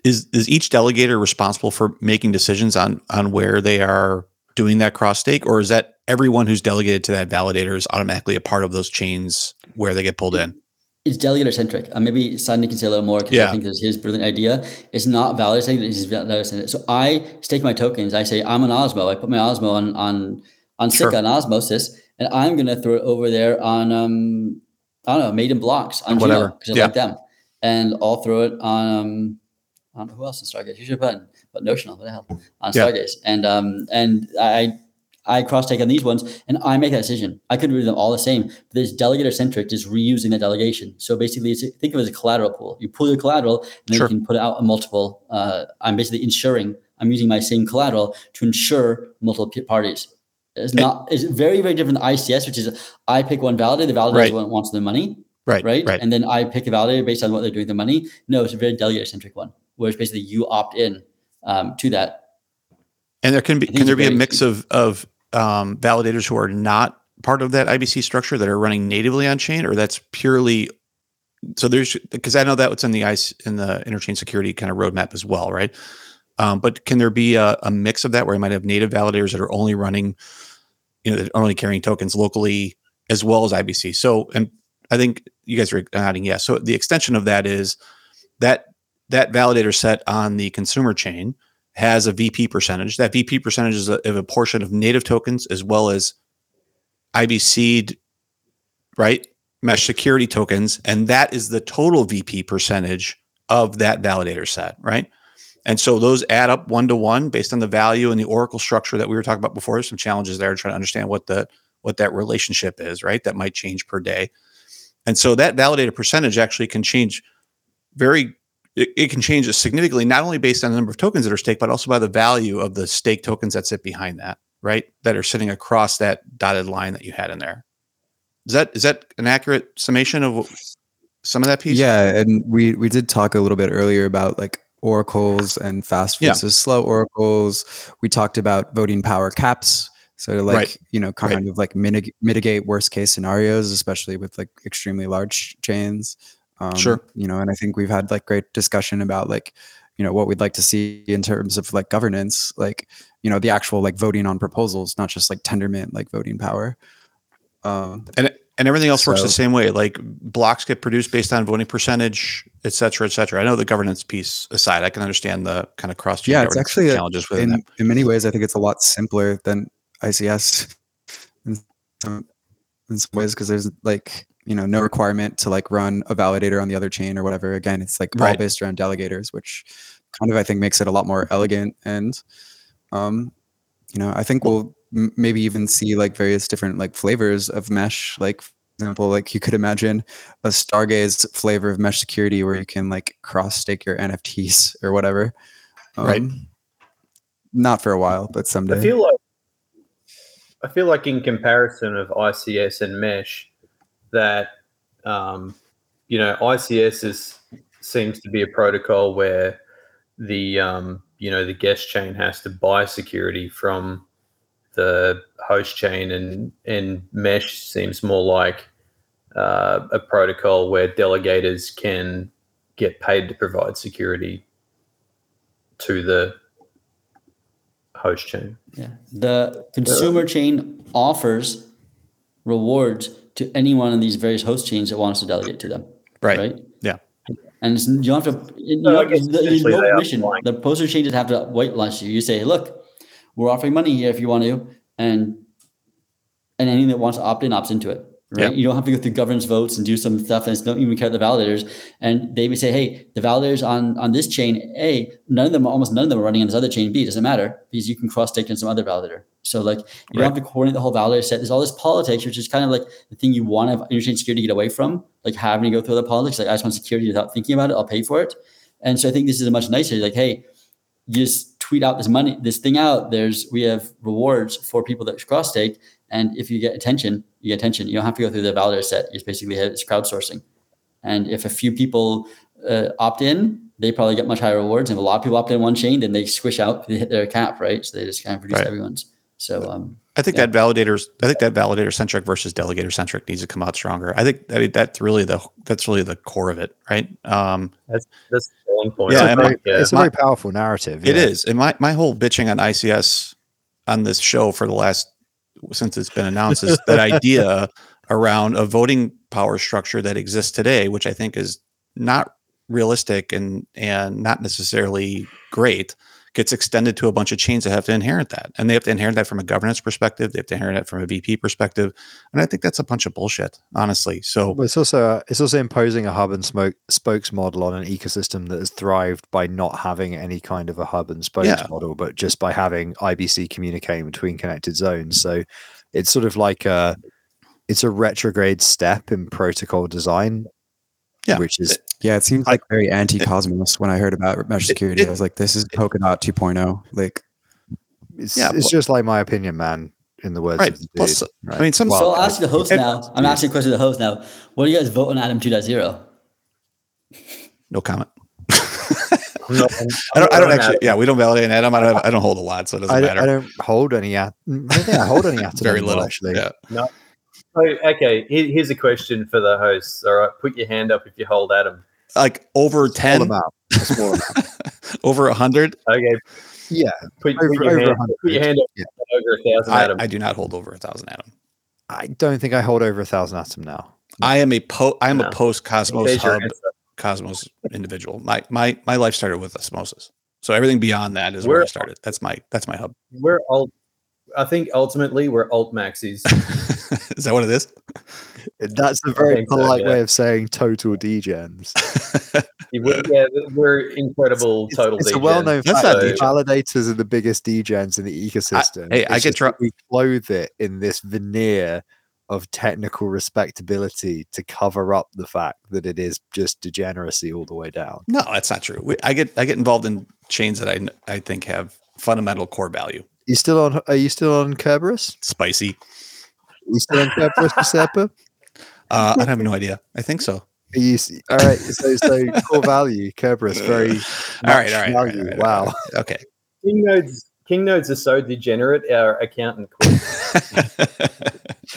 is is each delegator responsible for making decisions on on where they are doing that cross stake, or is that everyone who's delegated to that validator is automatically a part of those chains where they get pulled in? It's delegator centric. And maybe Sunny can say a little more because Yeah. I think this is his brilliant idea. It's not validating that he's validator centric. So I stake my tokens. I say I'm an Osmo. I put my Osmo on on on Sure. Sikka on Osmosis, and I'm gonna throw it over there on um I don't know Maiden Blocks on Whatever. because I Yeah. like them, and I'll throw it on um I who else in Stargaze. Who's your button? But Notional, what the hell on Yeah. And um and I. I cross take on these ones and I make that decision. I could do them all the same. But this delegator centric is reusing that delegation. So basically, it's, think of it as a collateral pool. You pull your collateral and then Sure. you can put out on multiple. Uh, I'm basically ensuring I'm using my same collateral to ensure multiple parties. It's not. It's very very different than ICS, which is I pick one validator. The validator Right. is the one that wants the money, Right, right? right. And then I pick a validator based on what they're doing with the money. No, it's a very delegator centric one, where it's basically you opt in um, to that. And there can be can there be a mix of of um, validators who are not part of that IBC structure that are running natively on chain, or that's purely so there's because I know that what's in the ice in the interchain security kind of roadmap as well, right? Um, but can there be a, a mix of that where you might have native validators that are only running, you know, that are only carrying tokens locally as well as IBC? So, and I think you guys are nodding yes. So the extension of that is that that validator set on the consumer chain has a VP percentage. That VP percentage is a, a portion of native tokens as well as IBC, right? Mesh security tokens. And that is the total VP percentage of that validator set, right? And so those add up one to one based on the value and the Oracle structure that we were talking about before. There's some challenges there trying to understand what the what that relationship is, right? That might change per day. And so that validator percentage actually can change very it, it can change significantly, not only based on the number of tokens that are staked, but also by the value of the stake tokens that sit behind that, right? That are sitting across that dotted line that you had in there. Is that is that an accurate summation of some of that piece? Yeah, and we we did talk a little bit earlier about like oracles and fast Yeah. versus slow oracles. We talked about voting power caps. So to like, Right. you know, kind Right. of like mitig- mitigate worst case scenarios, especially with like extremely large chains. Um, Sure. You know, and I think we've had like great discussion about like, you know, what we'd like to see in terms of like governance, like, you know, the actual like voting on proposals, not just like tendermint like voting power. Um, and and everything else works the same way. Like blocks get produced based on voting percentage, et cetera, et cetera. I know the governance piece aside, I can understand the kind of cross Yeah, it's actually a- challenges within in, that. in many ways, I think it's a lot simpler than ICS in some, in some ways because there's like you know no requirement to like run a validator on the other chain or whatever. Again, it's like all based around delegators, which kind of I think makes it a lot more elegant and um, you know I think we'll m- maybe even see like various different like flavors of mesh. Like for example, like you could imagine a Stargaze flavor of mesh security where you can like cross stake your NFTs or whatever. Right. Um, Not for a while, but someday. I feel like I feel like in comparison of ICS and Mesh, that um, you know ICS is seems to be a protocol where the um, you know the guest chain has to buy security from the host chain, and and Mesh seems more like uh, a protocol where delegators can get paid to provide security to the host chain. Yeah. The consumer chain offers rewards to any one of these various host chains that wants to delegate to them. Right. Right. Yeah. And you don't have to. You So I know, guess the, there's essentially no they permission. The poster changes have to whitelist you. You say, look, we're offering money here if you want to, and and anything that wants to opt in opts into it. Right. Yeah. You don't have to go through governance votes and do some stuff and it's don't even care the validators. And they would say, hey, the validators on on this chain A, none of them, almost none of them are running on this other chain B. It doesn't matter because you can cross stake in some other validator. So like you Right. don't have to coordinate the whole validator set. There's all this politics, which is kind of like the thing you want to have interchain security to get away from, like having to go through the politics. Like I just want security without thinking about it. I'll pay for it. And so I think this is a much nicer. Like, hey, you just tweet out this money, this thing out. There's we have rewards for people that cross stake, and if you get attention, you get attention. You don't have to go through the validator set. It's basically it's crowdsourcing. And if a few people uh, opt in, they probably get much higher rewards. And if a lot of people opt in one chain, then they squish out, they hit their cap, right? So they just kind of reduce Right. everyone's. So um, I think Yeah. that validators. I think that validator centric versus delegator centric needs to come out stronger. I think I mean, that's really the that's really the core of it, right? Um, That's that's the selling point. Yeah, I and Very- yeah. it's a My- very powerful narrative. It yeah. is, and my my whole bitching on ICS on this show for the last since it's been announced is that idea around a voting power structure that exists today, which I think is not realistic and and not necessarily great, gets extended to a bunch of chains that have to inherit that, and they have to inherit that from a governance perspective, they have to inherit it from a VP perspective, and I think that's a bunch of bullshit, honestly. So Well, it's also it's also imposing a hub and smoke spokes model on an ecosystem that has thrived by not having any kind of a hub and spokes Yeah. model, but just by having IBC communicating between connected zones. So it's sort of like a it's a retrograde step in protocol design. Yeah. which is Yeah, it seems like very anti-cosmos when I heard about mesh security. it- I was like, this is Polkadot 2.0. Like, it's, Yeah, it's well- just like my opinion, man. In the words right, of the plus dude, I mean some Well, so I'll ask the host it- now. I'm asking a question to the host now. What do you guys vote on Atom 2.0? no comment. I'm not- I'm- I don't. I don't actually. mad. Yeah, we don't validate Atom. I don't. I don't hold a lot, so it doesn't I, matter. I don't hold any at. I don't think I hold any at Very little. actually. Yeah. So, okay, here- here's a question for the hosts. All right, put your hand up if you hold Atom. Like over ten, amount. A small amount. over a hundred. Okay, Yeah, put, Over- put, your, hand, 100, put your hand up yeah. over a thousand I, Atom. I do not hold over a thousand Atom. I don't think I hold over a thousand atom now. I am a po. I am No. a post Cosmos hub. Cosmos individual. My my my life started with osmosis, so everything beyond that is where I started. That's my that's my hub. We're alt. I think ultimately we're alt maxis. is that what it is? That's a very think so, polite yeah. way of saying total degens. Yeah, we're, incredible It's, total. it's a degens. well-known fact that degen. validators are the biggest degens in the ecosystem. hey, I get just dro- that we clothe it in this veneer of technical respectability to cover up the fact that it is just degeneracy all the way down. No, that's not true. We, I get I get involved in chains that I I think have fundamental core value. You still on? Are you still on Cerberus? Spicy. You still on Cerberus, Giuseppe? Uh, I have no idea. I think so. You, s- all right. So, so core value, Cerberus, very all right, much all right, all right, value. all right, wow. all right. Okay. Kingnodes. King nodes are so degenerate. Our accountant quit.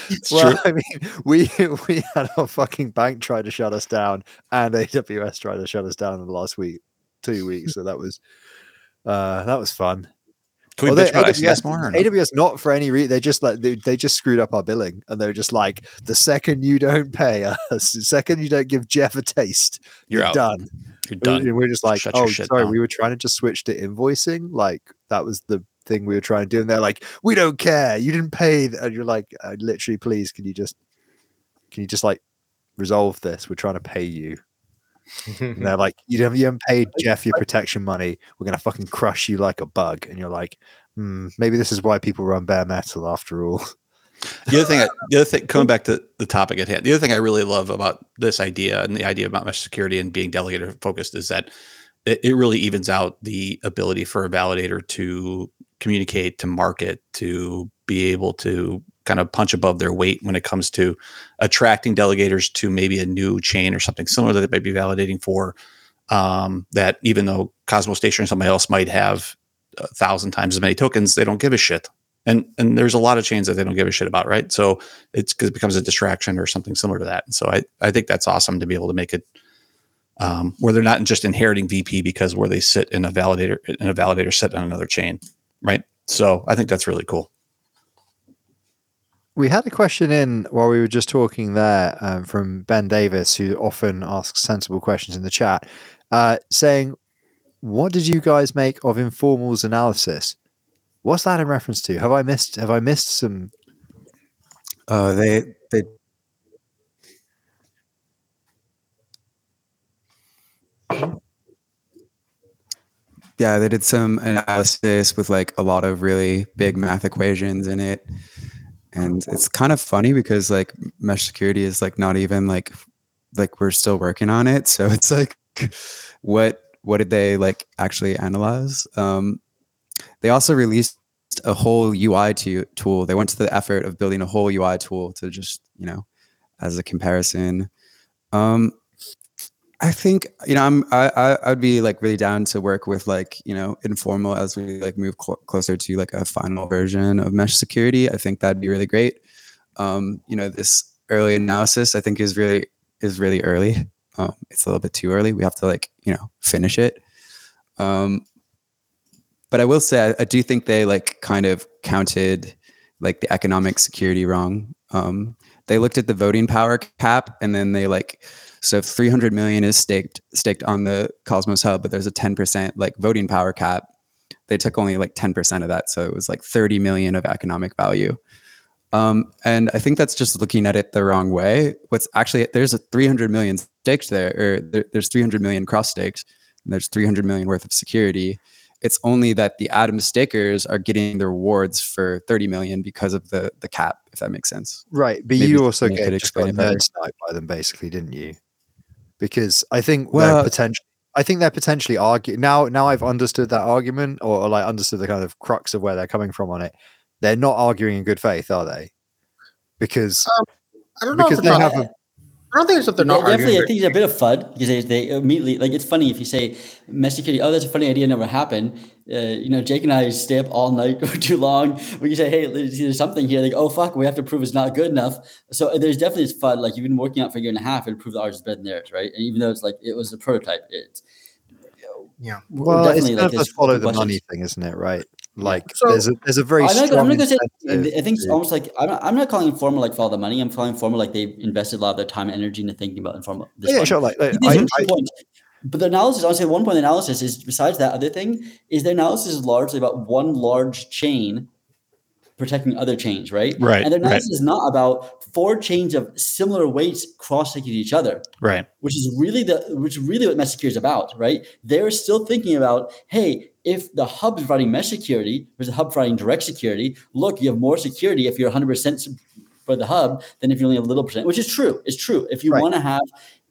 it's well, true. I mean, we we had our fucking bank try to shut us down, and AWS tried to shut us down in the last week, two weeks. So that was uh that was fun. Can we Although bitch about AWS ICS more? Or no? AWS not for any reason. They just like they, they just screwed up our billing, and they're just like the second you don't pay us, the second you don't give Jeff a taste, You're out. done. You're We- done. And we're just like, Shut oh, sorry, down." we were trying to just switch to invoicing. Like that was the thing we were trying to do. And they're like, we don't care. You didn't pay. And you're like, uh, literally, please, can you just, can you just like resolve this? We're trying to pay you. And they're like, you haven't, you haven't paid Jeff your protection money. We're gonna fucking crush you like a bug. And you're like, hmm, maybe this is why people run bare metal after all. The other thing, I, the other thing, coming back to the topic at hand, the other thing I really love about this idea and the idea about mesh security and being delegator focused is that it, it really evens out the ability for a validator to communicate, to market, to be able to kind of punch above their weight when it comes to attracting delegators to maybe a new chain or something similar that they might be validating for. Um, that even though Cosmostation or somebody else might have a thousand times as many tokens, they don't give a shit and and there's a lot of chains that they don't give a shit about, right? So it's it becomes a distraction or something similar to that. And so I I think that's awesome to be able to make it um, where they're not just inheriting VP because where they sit in a validator in a validator set on another chain, right? So I think that's really cool. We had a question in while we were just talking there um, from Ben Davis, who often asks sensible questions in the chat, uh, saying, "What did you guys make of Informal's analysis? What's that in reference to? Have I missed? Have I missed some? Uh, they they yeah they did some analysis with like a lot of really big math equations in it and it's kind of funny because like mesh security is like not even like like we're still working on it. So it's like what what did they like actually analyze? Um they also released a whole ui to, tool. They went to the effort of building a whole ui tool to just you know as a comparison. Um I think you know I'm I I'd be like really down to work with like you know informal as we like move cl- closer to like a final version of mesh security. I think that'd be really great. Um, you know this early analysis I think is really is really early. Um, it's a little bit too early. We have to like you know finish it. Um, but I will say I, I do think they like kind of counted like the economic security wrong. Um, they looked at the voting power cap and then they like so if 300 million is staked staked on the Cosmos Hub, but there's a 10% like voting power cap. They took only like 10% of that, so it was like 30 million of economic value. Um, and I think that's just looking at it the wrong way. What's actually there's a 300 million staked there, or there, there's 300 million cross staked, and there's 300 million worth of security. It's only that the Atom stakers are getting the rewards for 30 million because of the the cap, if that makes sense. Right, but Maybe you also get just got nerd sniped by them, basically, didn't you? Because I think Well- they're potentially. I think they're potentially arguing now. Now I've understood that argument, or, or like understood the kind of crux of where they're coming from on it. They're not arguing in good faith, are they? Because um, I don't know because if they have a I don't think it's that they're They- not definitely, I think it's a bit of FUD because they, they immediately like it's funny if you say mesh security. Oh, that's a funny idea, never happened. Uh, you know, Jake and I stay up all night for too long. When you say, "Hey, there's there's something here," like, "Oh fuck, we have to prove it's not good enough." So uh, there's definitely this FUD. Like you've been working out for a year and a half and prove that ours is better than theirs, right? And even though it's like it was a prototype, it's Yeah. we're well, it's definitely, kind of there's the follow the money thing, isn't it? Right? Like So- there's a there's a very I'm not, strong. I'm not gonna say. I think it's almost like I'm not, I'm not calling informal like follow the money. I'm calling informal like they've invested a lot of their time and energy into thinking about informal. This yeah, fund. sure. Like, like, I, I, points. But the analysis, honestly, one point of the analysis is besides that other thing, is the analysis is largely about one large chain protecting other chains, right? Right, And the right. analysis is not about four chains of similar weights cross-linking each other, Right. which is really the which is really what mesh security is about, right? They're still thinking about, hey, if the hub is providing mesh security versus the hub providing direct security, look, you have more security if you're 100% for the hub than if you're only a little percent, which is true. It's true. If you Right. want to have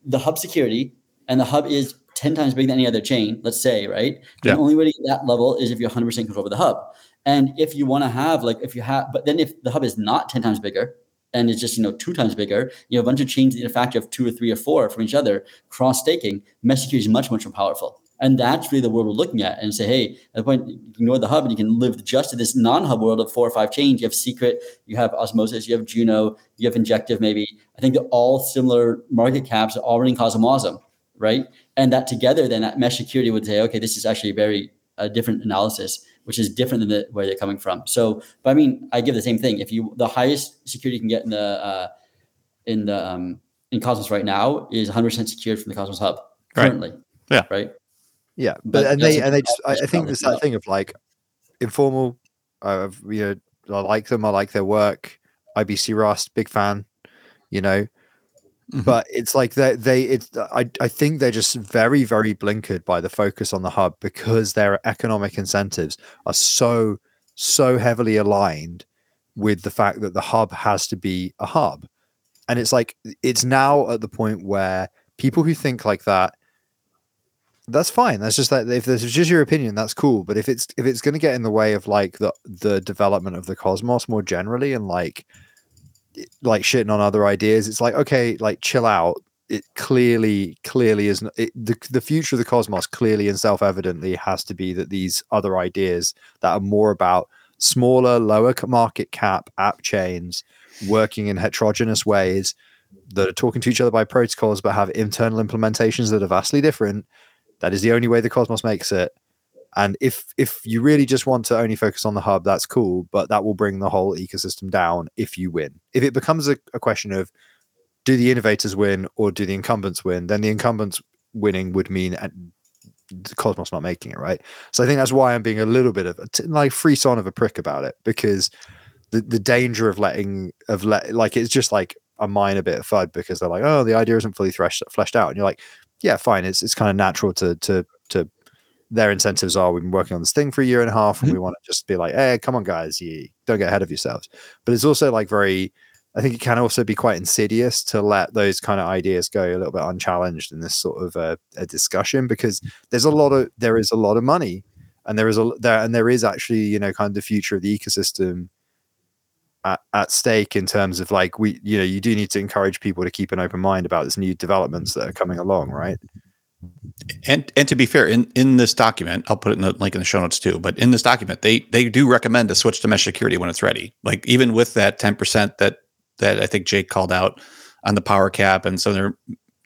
the hub security and the hub is 10 times bigger than any other chain, let's say, right? Yeah. The only way to get that level is if you're 100% control over the hub. And if you want to have, like, if you have, but then if the hub is not 10 times bigger and it's just, you know, two times bigger, you have a bunch of chains need a factor of two or three or four from each other, cross staking, mesh security is much, much more powerful. And that's really the world we're looking at and say, hey, at the point, ignore the hub and you can live just in this non hub world of four or five chains. You have secret, you have osmosis, you have Juno, you have injective, maybe. I think they're all similar market caps all running CosmWasm, right? And that together, then that mesh security would say, okay, this is actually a very uh, different analysis, which is different than the, where they're coming from. So, but I mean, I give the same thing. If you the highest security you can get in the uh, in the um, in Cosmos right now is 100% secured from the Cosmos Hub Right. currently. Yeah. Right. Yeah, but, But and they and they just I, I think about there's that up. thing of like informal. Uh, you know, I like them. I like their work. IBC Rust, big fan. You know, Mhm. but it's like they they it's I I think they're just very very blinkered by the focus on the hub because their economic incentives are so so heavily aligned with the fact that the hub has to be a hub, and it's like it's now at the point where people who think like that that's fine. That's just that if this is just your opinion, that's cool. But if it's if it's going to get in the way of like the the development of the cosmos more generally, and like like shitting on other ideas, it's like okay, like chill out. It clearly clearly isn't it, the the future of the cosmos clearly and self evidently has to be that these other ideas that are more about smaller, lower market cap app chains working in heterogeneous ways that are talking to each other by protocols but have internal implementations that are vastly different. That is the only way the Cosmos makes it. And if if you really just want to only focus on the hub, that's cool, but that will bring the whole ecosystem down if you win. If it becomes a, a question of do the innovators win or do the incumbents win, then the incumbents winning would mean the Cosmos not making it, right? So I think that's why I'm being a little bit of a t- like free son of a prick about it because the the danger of letting of let like it's just like a minor bit of fud because they're like, oh, the idea isn't fully threshed, fleshed out, and you're like, yeah, fine, it's it's kind of natural to to to their incentives are we've been working on this thing for a year and a half and mm-hmm. we want to just be like hey come on guys you don't get ahead of yourselves but it's also like very i think it can also be quite insidious to let those kind of ideas go a little bit unchallenged in this sort of a, a discussion because there's a lot of there is a lot of money and there is a there and there is actually you know kind of the future of the ecosystem at, at stake in terms of like we you know you do need to encourage people to keep an open mind about this new developments that are coming along right and and to be fair, in in this document, I'll put it in the link in the show notes too. But in this document, they they do recommend to switch to mesh security when it's ready. Like even with that ten percent that that I think Jake called out on the power cap, and so they're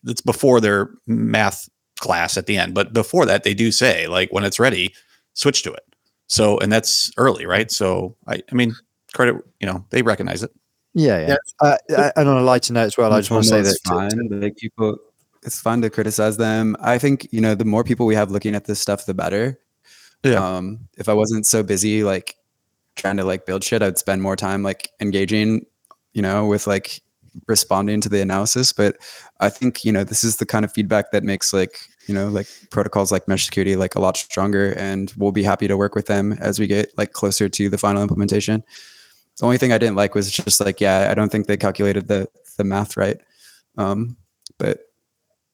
it's before their math class at the end. But before that, they do say like when it's ready, switch to it. So and that's early, right? So I I mean credit, you know, they recognize it. yeah yeah, Uh, and on a lighter note as well i just want to say that It's fine. Like people, it's fun to criticize them. I think you know the more people we have looking at this stuff, the better. Yeah. Um, if I wasn't so busy like trying to like build shit, I'd spend more time like engaging, you know, with like responding to the analysis. But I think you know this is the kind of feedback that makes like you know like protocols like mesh security like a lot stronger, and we'll be happy to work with them as we get like closer to the final implementation. The only thing I didn't like was just like yeah, I don't think they calculated the the math right. Um, but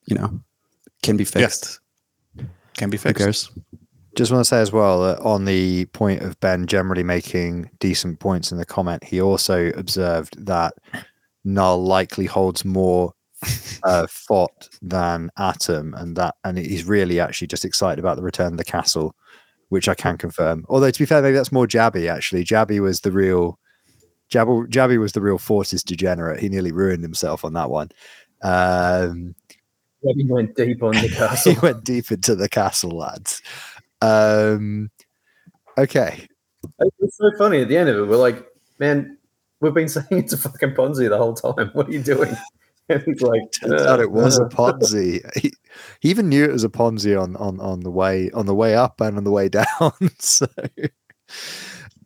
you know, can be fixed. Yes. Can be Who fixed. cares? just want to say as well that on the point of Ben generally making decent points in the comment, he also observed that Null likely holds more uh, fought than Atom, and that and he's really actually just excited about the return of the castle, which I can confirm. Although to be fair, maybe that's more Jabby actually. Jabby was the real Jabby, Jabby was the real Fortis degenerate. He nearly ruined himself on that one. Um, He went deep on the castle. he went deep into the castle, lads. Um, okay, It's so funny at the end of it. We're like, man, we've been saying it's a fucking Ponzi the whole time. What are you doing? And he's like, turns out it was a "Uh, Ponzi. He, he even knew it was a Ponzi on on on the way on the way up and on the way down. so,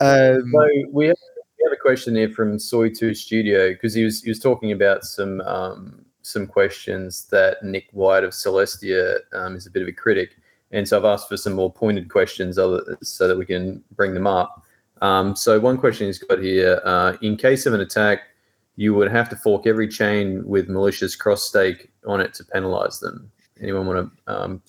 um, So we have, we have a question here from Soy2 Studio because he was he was talking about some um, some questions that Nick White of Celestia um, is a bit of a critic, and so I've asked for some more pointed questions other, so that we can bring them up. Um, so one question he's got here: uh, in case of an attack, you would have to fork every chain with malicious cross stake on it to penalize them. Anyone want to um,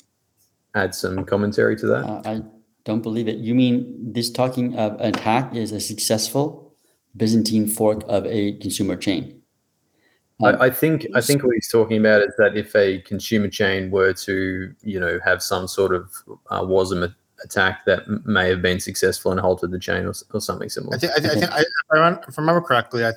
add some commentary to that? Uh, I don't believe it. You mean this talking of attack is a successful Byzantine fork of a consumer chain? I, I think I think what he's talking about is that if a consumer chain were to, you know, have some sort of uh, WASM attack that may have been successful and halted the chain or, or something similar. I think, I, think- I think I, if I remember- if I remember correctly, I,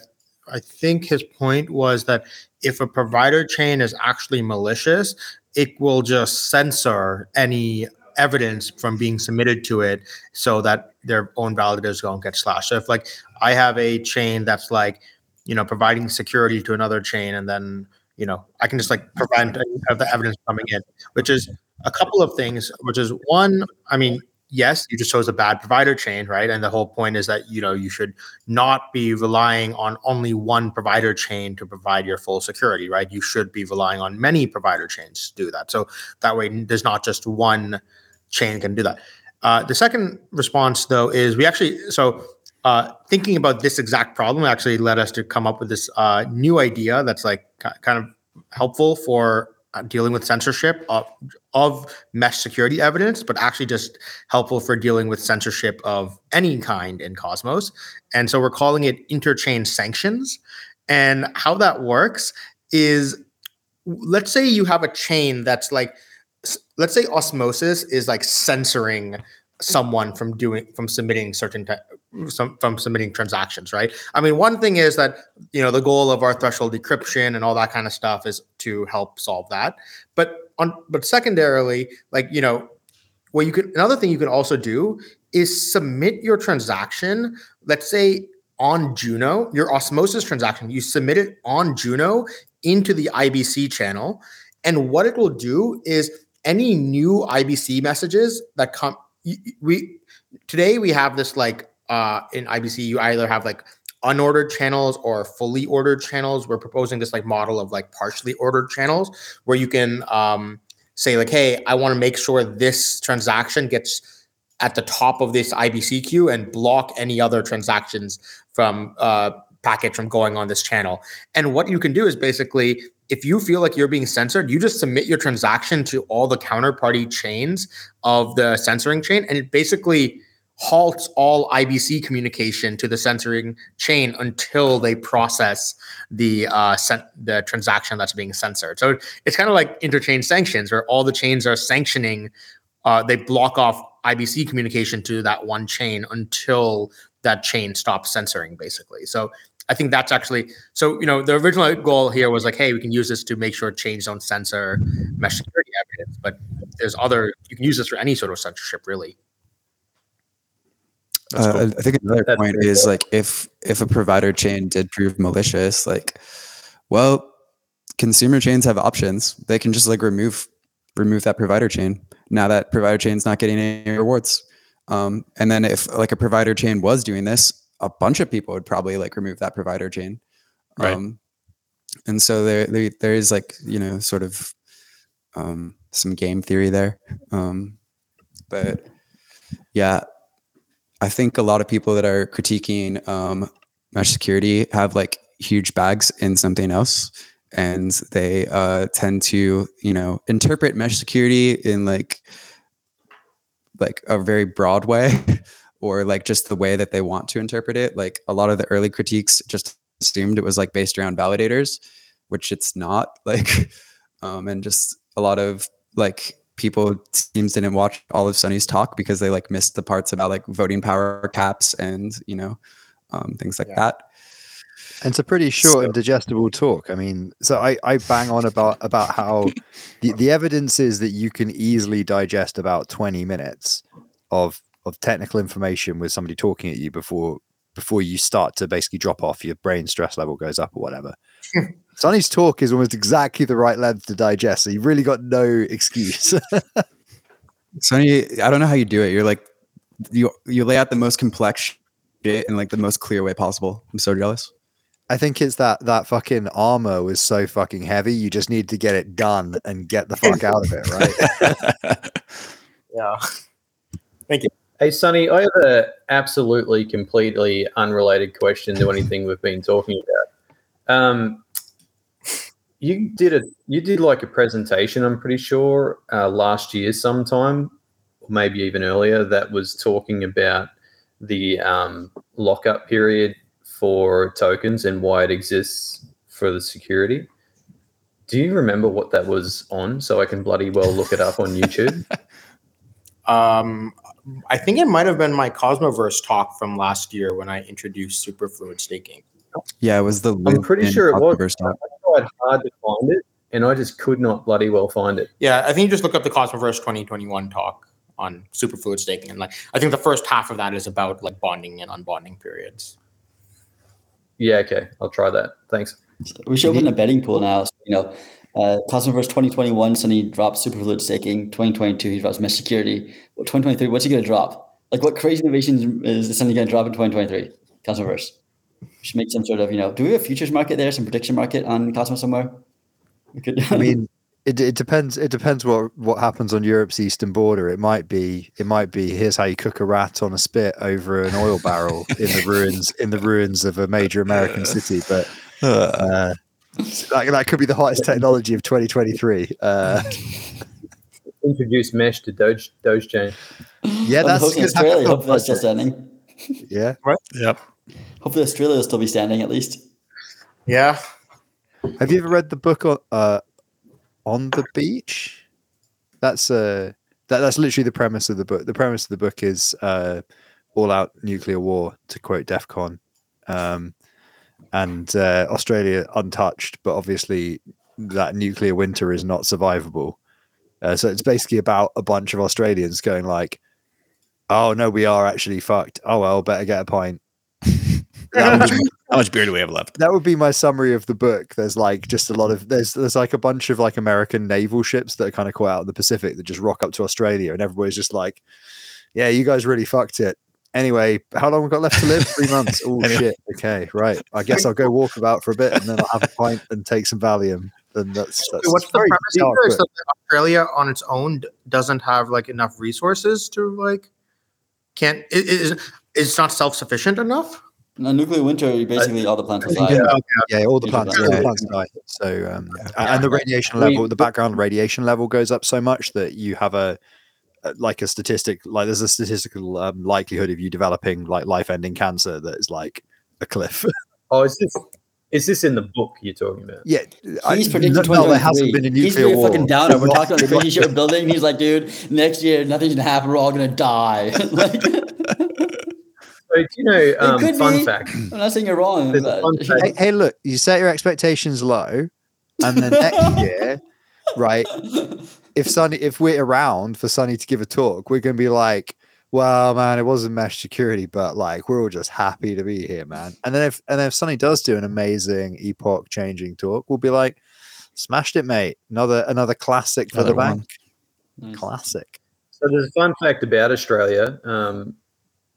I think his point was that if a provider chain is actually malicious, it will just censor any evidence from being submitted to it so that their own validators don't get slashed. So if like I have a chain that's like, you know, providing security to another chain and then, you know, I can just like prevent of the evidence coming in, which is a couple of things, which is one, I mean, yes, you just chose a bad provider chain, right? And the whole point is that, you know, you should not be relying on only one provider chain to provide your full security, right? You should be relying on many provider chains to do that. So that way there's not just one chain can do that. Uh, the second response though is we actually so uh, thinking about this exact problem actually led us to come up with this uh, new idea that's like ki- kind of helpful for uh, dealing with censorship of, of mesh security evidence, but actually just helpful for dealing with censorship of any kind in Cosmos. And so we're calling it interchain sanctions. And how that works is let's say you have a chain that's like let's say osmosis is like censoring someone from doing from submitting certain ty- some from submitting transactions, right? I mean, one thing is that you know the goal of our threshold decryption and all that kind of stuff is to help solve that. But on but secondarily, like you know, what you could another thing you can also do is submit your transaction. Let's say on Juno, your osmosis transaction, you submit it on Juno into the IBC channel, and what it will do is any new IBC messages that come we today we have this like uh in IBC you either have like unordered channels or fully ordered channels. We're proposing this like model of like partially ordered channels where you can um say like hey, I want to make sure this transaction gets at the top of this IBC queue and block any other transactions from uh package from going on this channel. And what you can do is basically if you feel like you're being censored, you just submit your transaction to all the counterparty chains of the censoring chain, and it basically halts all IBC communication to the censoring chain until they process the uh, the transaction that's being censored. So it's kind of like interchain sanctions, where all the chains are sanctioning. Uh, they block off IBC communication to that one chain until that chain stops censoring, basically. So I think that's actually so. You know, the original goal here was like, hey, we can use this to make sure chains don't censor mesh security evidence. But there's other you can use this for any sort of censorship, really. Uh, cool. I think another That's point is cool. like if if a provider chain did prove malicious, like, well, consumer chains have options. They can just like remove remove that provider chain. Now that provider chain's not getting any rewards. Um, and then if like a provider chain was doing this, a bunch of people would probably like remove that provider chain. Right. Um, and so there, there, there is like, you know, sort of um, some game theory there. Um, but yeah, I think a lot of people that are critiquing um, mesh security have like huge bags in something else. And they uh, tend to, you know, interpret mesh security in like, like a very broad way or like just the way that they want to interpret it. Like a lot of the early critiques just assumed it was like based around validators, which it's not. Like, um, and just a lot of like people teams didn't watch all of Sunny's talk because they like missed the parts about like voting power caps and you know um, things like yeah. that. And it's a pretty short so, and digestible talk. I mean, so I, I bang on about about how the, the evidence is that you can easily digest about 20 minutes of of technical information with somebody talking at you before before you start to basically drop off, your brain stress level goes up or whatever. Sunny's talk is almost exactly the right length to digest, so you've really got no excuse. Sunny, I don't know how you do it. You're like you you lay out the most complex shit in like the most clear way possible. I'm so jealous. I think it's that that fucking armor was so fucking heavy. You just need to get it done and get the fuck out of it, right? yeah. Thank you. Hey, Sunny, I have a absolutely completely unrelated question to anything we've been talking about. Um, you did a you did like a presentation, I'm pretty sure, uh, last year sometime, or maybe even earlier, that was talking about the um, lockup period for tokens and why it exists for the security. Do you remember what that was on? So I can bloody well look it up on YouTube. um, I think it might have been my Cosmoverse talk from last year when I introduced superfluid staking. Yeah, it was the. I'm pretty sure it was. I tried hard to find it, and I just could not bloody well find it. Yeah, I think you just look up the Cosmoverse 2021 talk on superfluid staking, and like I think the first half of that is about like bonding and unbonding periods. Yeah, okay, I'll try that. Thanks. We should open a betting pool now. So, you know, uh, Cosmoverse 2021, Sunny drops Superfluid Staking. 2022, he drops Mesh Security. 2023, what's he going to drop? Like, what crazy innovations is Sunny going to drop in 2023? Cosmoverse. We should make some sort of, you know, do we have a futures market there, some prediction market on Cosmos somewhere? We could, I mean, it, it depends. It depends what what happens on Europe's eastern border. It might be. It might be. Here's how you cook a rat on a spit over an oil barrel in the ruins in the ruins of a major American city. But uh, that, that could be the hottest technology of 2023. Uh, Introduce mesh to Doge Doge chain. Yeah, that's Australia. Hopefully, that's still standing. Yeah. Right. Yep. Hopefully, Australia will still be standing at least. Yeah. Have you ever read the book on, uh, on the beach? That's uh that, that's literally the premise of the book. The premise of the book is uh, all out nuclear war, to quote DEFCON, Um, and uh, Australia untouched, but obviously that nuclear winter is not survivable. Uh, so it's basically about a bunch of Australians going like, "Oh no, we are actually fucked. Oh well, better get a pint." How much, how much beer do we have left? that would be my summary of the book. There's like just a lot of there's there's like a bunch of like American naval ships that are kind of caught out in the Pacific that just rock up to Australia, and everybody's just like, "Yeah, you guys really fucked it." Anyway, how long we got left to live? Three months. Oh Anyway. shit. Okay, right. I guess I'll go walk about for a bit, and then I'll have a pint and take some Valium. And that's, that's What's the premise here? Is that Australia on its own doesn't have like enough resources to like can't it is it's not self sufficient enough. No, nuclear winter, basically all the plants will die. Yeah. Okay. Yeah, all the plants, that. all the plants die. So, um, Yeah. and the radiation level, the background radiation level goes up so much that you have a, a- like a statistic, like there's a statistical um, likelihood of you developing like life-ending cancer that is like a cliff. Oh, is this is this in the book you're talking about? yeah, He's predicting no, no, there hasn't been a He's nuclear being a war. fucking downer. We're talking about the crazy shit we're building. He's like, dude, next year nothing's gonna happen. We're all gonna die. like, So, do you know, um, could fun be. fact. I'm not saying you're wrong. But. Hey, hey, look, you set your expectations low, and then next year, right? if Sunny, if we're around for Sunny to give a talk, we're going to be like, "Well, man, it wasn't mesh security, but like we're all just happy to be here, man." And then if and then if Sunny does do an amazing epoch changing talk, we'll be like, "Smashed it, mate! Another another classic for the one. bank. Nice. Classic." So there's a fun fact about Australia um,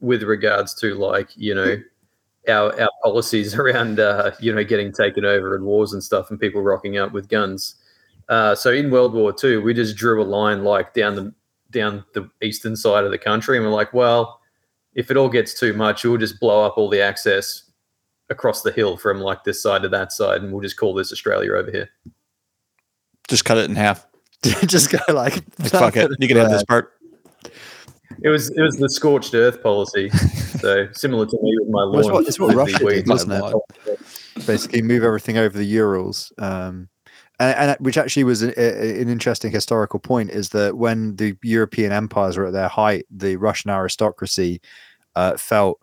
with regards to like you know our our policies around uh, you know getting taken over and wars and stuff and people rocking up with guns. Uh, so in World War II, we just drew a line like down the down the eastern side of the country, and we're like, well, if it all gets too much, we'll just blow up all the access across the hill from like this side to that side, and we'll just call this Australia over here. Just cut it in half. just go like, Like, fuck it. You can have this part. It was it was the scorched earth policy, so similar to me with my Well, it's what- it's what Russia did, wasn't it? basically move everything over the Urals. Um, and, and which actually was a, a- an interesting historical point is that when the European empires were at their height, the Russian aristocracy uh, felt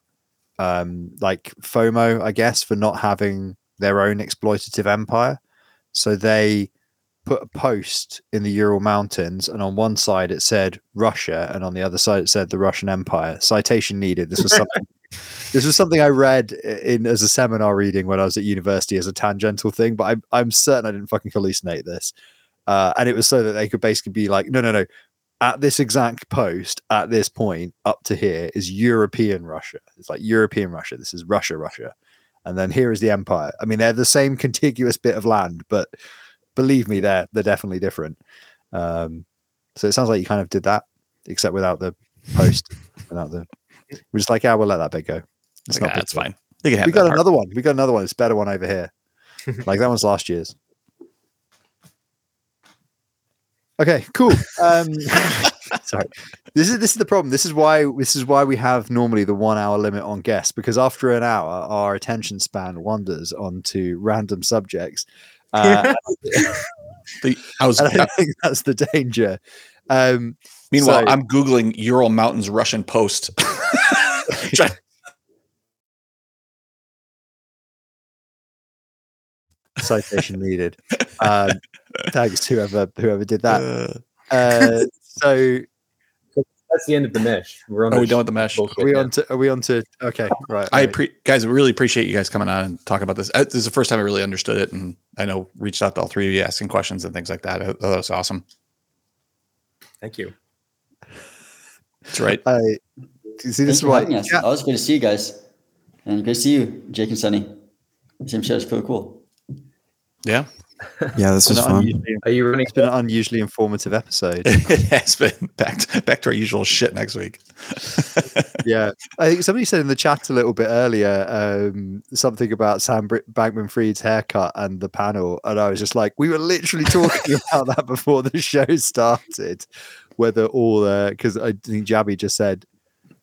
um, like FOMO, I guess, for not having their own exploitative empire. So they put a post in the Ural Mountains, and on one side it said Russia, and on the other side it said the Russian Empire. Citation needed. This was something. this was something I read in as a seminar reading when I was at university as a tangential thing, but I'm I'm certain I didn't fucking hallucinate this. Uh, and it was so that they could basically be like, no, no, no. At this exact post, at this point, up to here is European Russia. It's like European Russia. This is Russia, Russia. And then here is the empire. I mean, they're the same contiguous bit of land, but believe me, they're they're definitely different. Um, so it sounds like you kind of did that, except without the post, without the. We're just like, yeah, we'll let that bit go. It's Like, not that's fine. You can have We got part. another one. We got another one. It's a better one over here. like that one's last year's. Okay, cool. Um, sorry. This is this is the problem. This is why this is why we have normally the one hour limit on guests because after an hour, our attention span wanders onto random subjects. Uh, The- I was, I think that's the danger. Um, meanwhile, so- I'm googling Ural Mountains Russian post. Citation needed. Um, thanks whoever whoever did that. Uh, Uh, so That's the end of the mesh. We're on. Are the we done with the mesh? are we now. on to are we on to okay right I right. pre- guys I really appreciate you guys coming on and talking about this. Uh, This is the first time I really understood it, and I know reached out to all three of you asking questions and things like that. I that was awesome. Thank you. That's right. I see this Thanks is for why having us. yeah, Always good to see you guys. And great to see you, Jake and Sunny. Same show is pretty cool. Yeah, Yeah, this was it's been, an fun. unusually, Are you running? it's been an unusually informative episode. it has been back to, back to our usual shit next week. yeah, I think somebody said in the chat a little bit earlier um, something about Sam Br- Bankman Fried's haircut and the panel, and I was just like, we were literally talking about that before the show started. Whether all because I think Jabby just said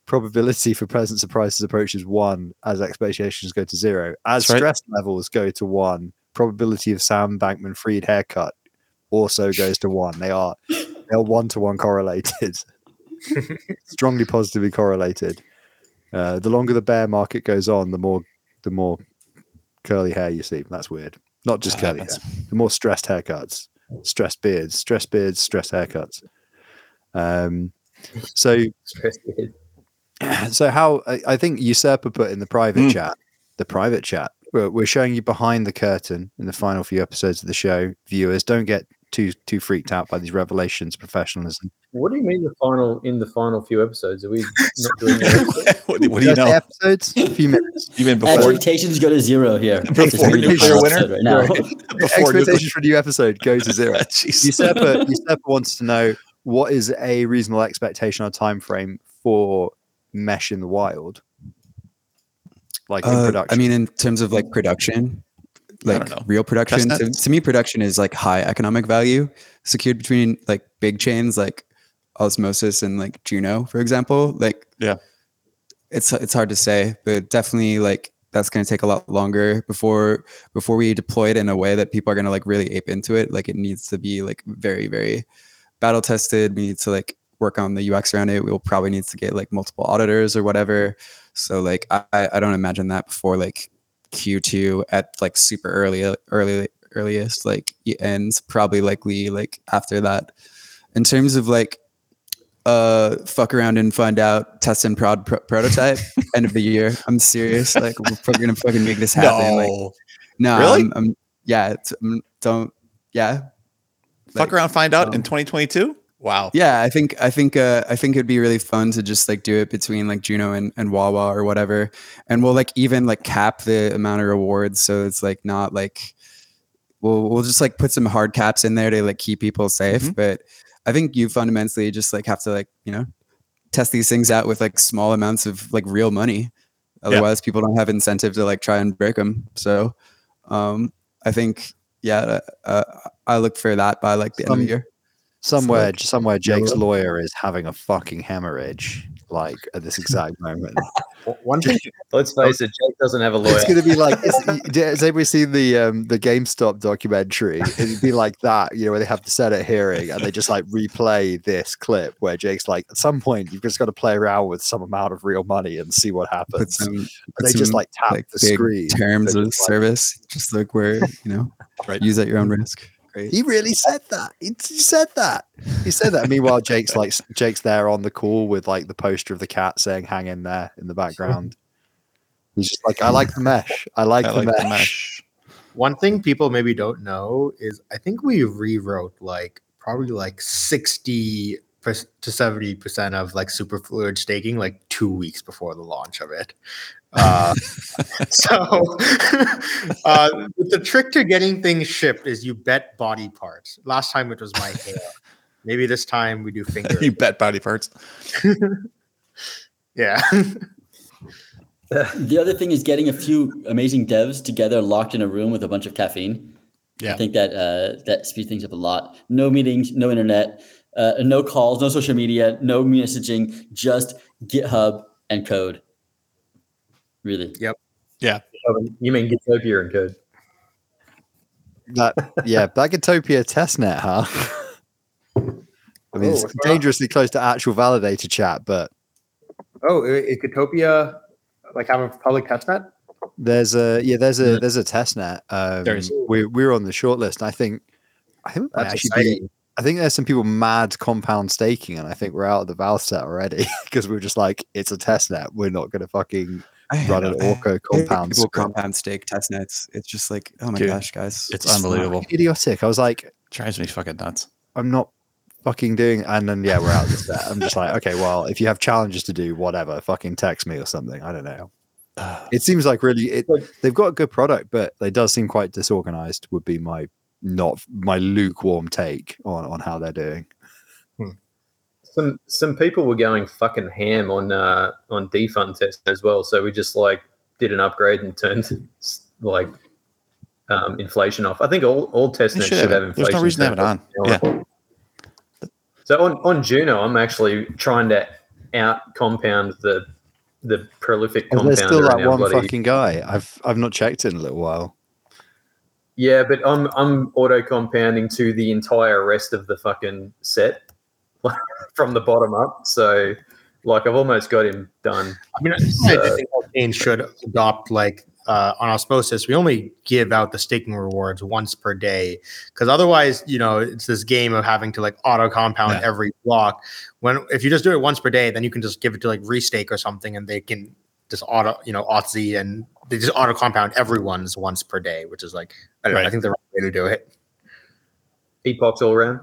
probability for present surprises approaches one as expectations go to zero, as That's right. stress levels go to one. Probability of Sam Bankman Fried haircut also goes to one. They are they are one to one correlated, strongly positively correlated. Uh, the longer the bear market goes on, the more the more curly hair you see. That's weird. Not just That curly hair. The more stressed haircuts, stressed beards, stressed beards, stressed haircuts. Um, so so how I, I think usurper put in the private Mm. chat the private chat we're, we're showing you behind the curtain in the final few episodes of the show viewers don't get too too freaked out by these revelations professionalism What do you mean the final in the final few episodes? Are we not doing that? what, do- what do you know? episodes a few minutes You mean before Expectations go to zero here. Before Just reading the nuclear episode winter? right now. before nuclear- expectations for a new episode go to zero Jeez. usurper usurper wants to know what is a reasonable expectation or time frame for mesh in the wild like in Uh, production I mean, in terms of like production, like real production, to, to me, production is like high economic value secured between like big chains like Osmosis and like Juno, for example. Like, Yeah. it's it's hard to say, but definitely like that's going to take a lot longer before before we deploy it in a way that people are going to like really ape into it. Like, it needs to be like very very battle tested. We need to like work on the UX around it. We'll probably need to get like multiple auditors or whatever. So like I, I don't imagine that before like Q2 at like super early early earliest like it ends probably likely like after that. In terms of like uh fuck around and find out test and prod pro- prototype end of the year. I'm serious. Like we're gonna fucking make this happen. Like No. no, Really? I'm, I'm- yeah. It's, um, don't yeah. Fuck Like, around, find out in um, 2022. Wow. yeah, I think I think uh, I think it'd be really fun to just like do it between like Juno and, and Wawa or whatever, and we'll like even like cap the amount of rewards so it's like not like we'll we'll just like put some hard caps in there to like keep people safe. Mhm. But I think you fundamentally just like have to like you know test these things out with like small amounts of like real money. Otherwise, people don't have incentive to like try and break them. So um, I think yeah, uh, I look for that by like the end of the year. Somewhere like somewhere Jake's yellow. lawyer is having a fucking hemorrhage like at this exact moment. One thing Let's face it, Jake doesn't have a lawyer. it's gonna be like it's, has anybody seen the um the GameStop documentary? It'd be like that, you know, where they have the Senate hearing and they just like replay this clip where Jake's like, at some point you've just got to play around with some amount of real money and see what happens. some, And put they just like tap like the screen. terms of like- service, just like where you know, Right. use at your own risk. Great. He really said that. He, he said that. He said that. Meanwhile, Jake's like Jake's there on the call with like the poster of the cat saying "Hang in there" in the background. He's just like, I like the mesh. I like, I the, like mesh. the mesh. one thing people maybe don't know is I think we rewrote like probably like 60 per- to 70 percent of like superfluid staking like two weeks before the launch of it. Uh, so uh, the trick to getting things shipped is you bet body parts. Last time it was my hair. Maybe this time we do finger. you bet body parts. yeah. The other thing is getting a few amazing devs together, locked in a room with a bunch of caffeine. Yeah. I think that uh, that speeds things up a lot. No meetings, no internet, uh, no calls, no social media, no messaging, just GitHub and code. Really, Yep. Yeah. You mean Gitopia and code? That yeah, Bagatopia testnet, huh? I mean, Oh, it's it's dangerously close to actual validator chat, but Oh, i- is Gitopia like have a public testnet? there's a yeah, there's a there's a testnet. Um, There is. We we're on the short list. I think I think we might That's actually be exciting. I think there's some people mad compound staking, and I think we're out of the Valve set already because we're just like, it's a test net. We're not going to fucking run an Orco compound. people script. compound stake test nets. It's just like, oh my Dude, gosh, guys. It's Just not- unbelievable. Idiotic. I was like, Drives me fucking nuts. I'm not fucking doing. And then yeah, we're out of the set. I'm just like, okay, well, if you have challenges to do, whatever, fucking text me or something. I don't know. It seems like really, it, they've got a good product, but they does seem quite disorganized. Would be my not my lukewarm take on on how they're doing. Some some people were going fucking ham on uh, on defund test as well. So we just like did an upgrade and turned like um, inflation off. I think all all test nets should should have it. There's inflation. no reason to have it on. off. So on, on Juno, I'm actually trying to out compound the the prolific And there's still that one fucking guy. I've I've not checked in a little while. Yeah, but I'm I'm auto compounding to the entire rest of the fucking set from the bottom up. So Like I've almost got him done. I mean, I think Arcane should adopt like uh, on osmosis. We only give out the staking rewards once per day because otherwise, you know, it's this game of having to like auto compound Yeah. every block. When if you just do it once per day, then you can just give it to like restake or something, and they can just auto, you know, Auth and they just auto compound everyone's once per day, which is like I don't know. I think the right way to do it. Epochs all around.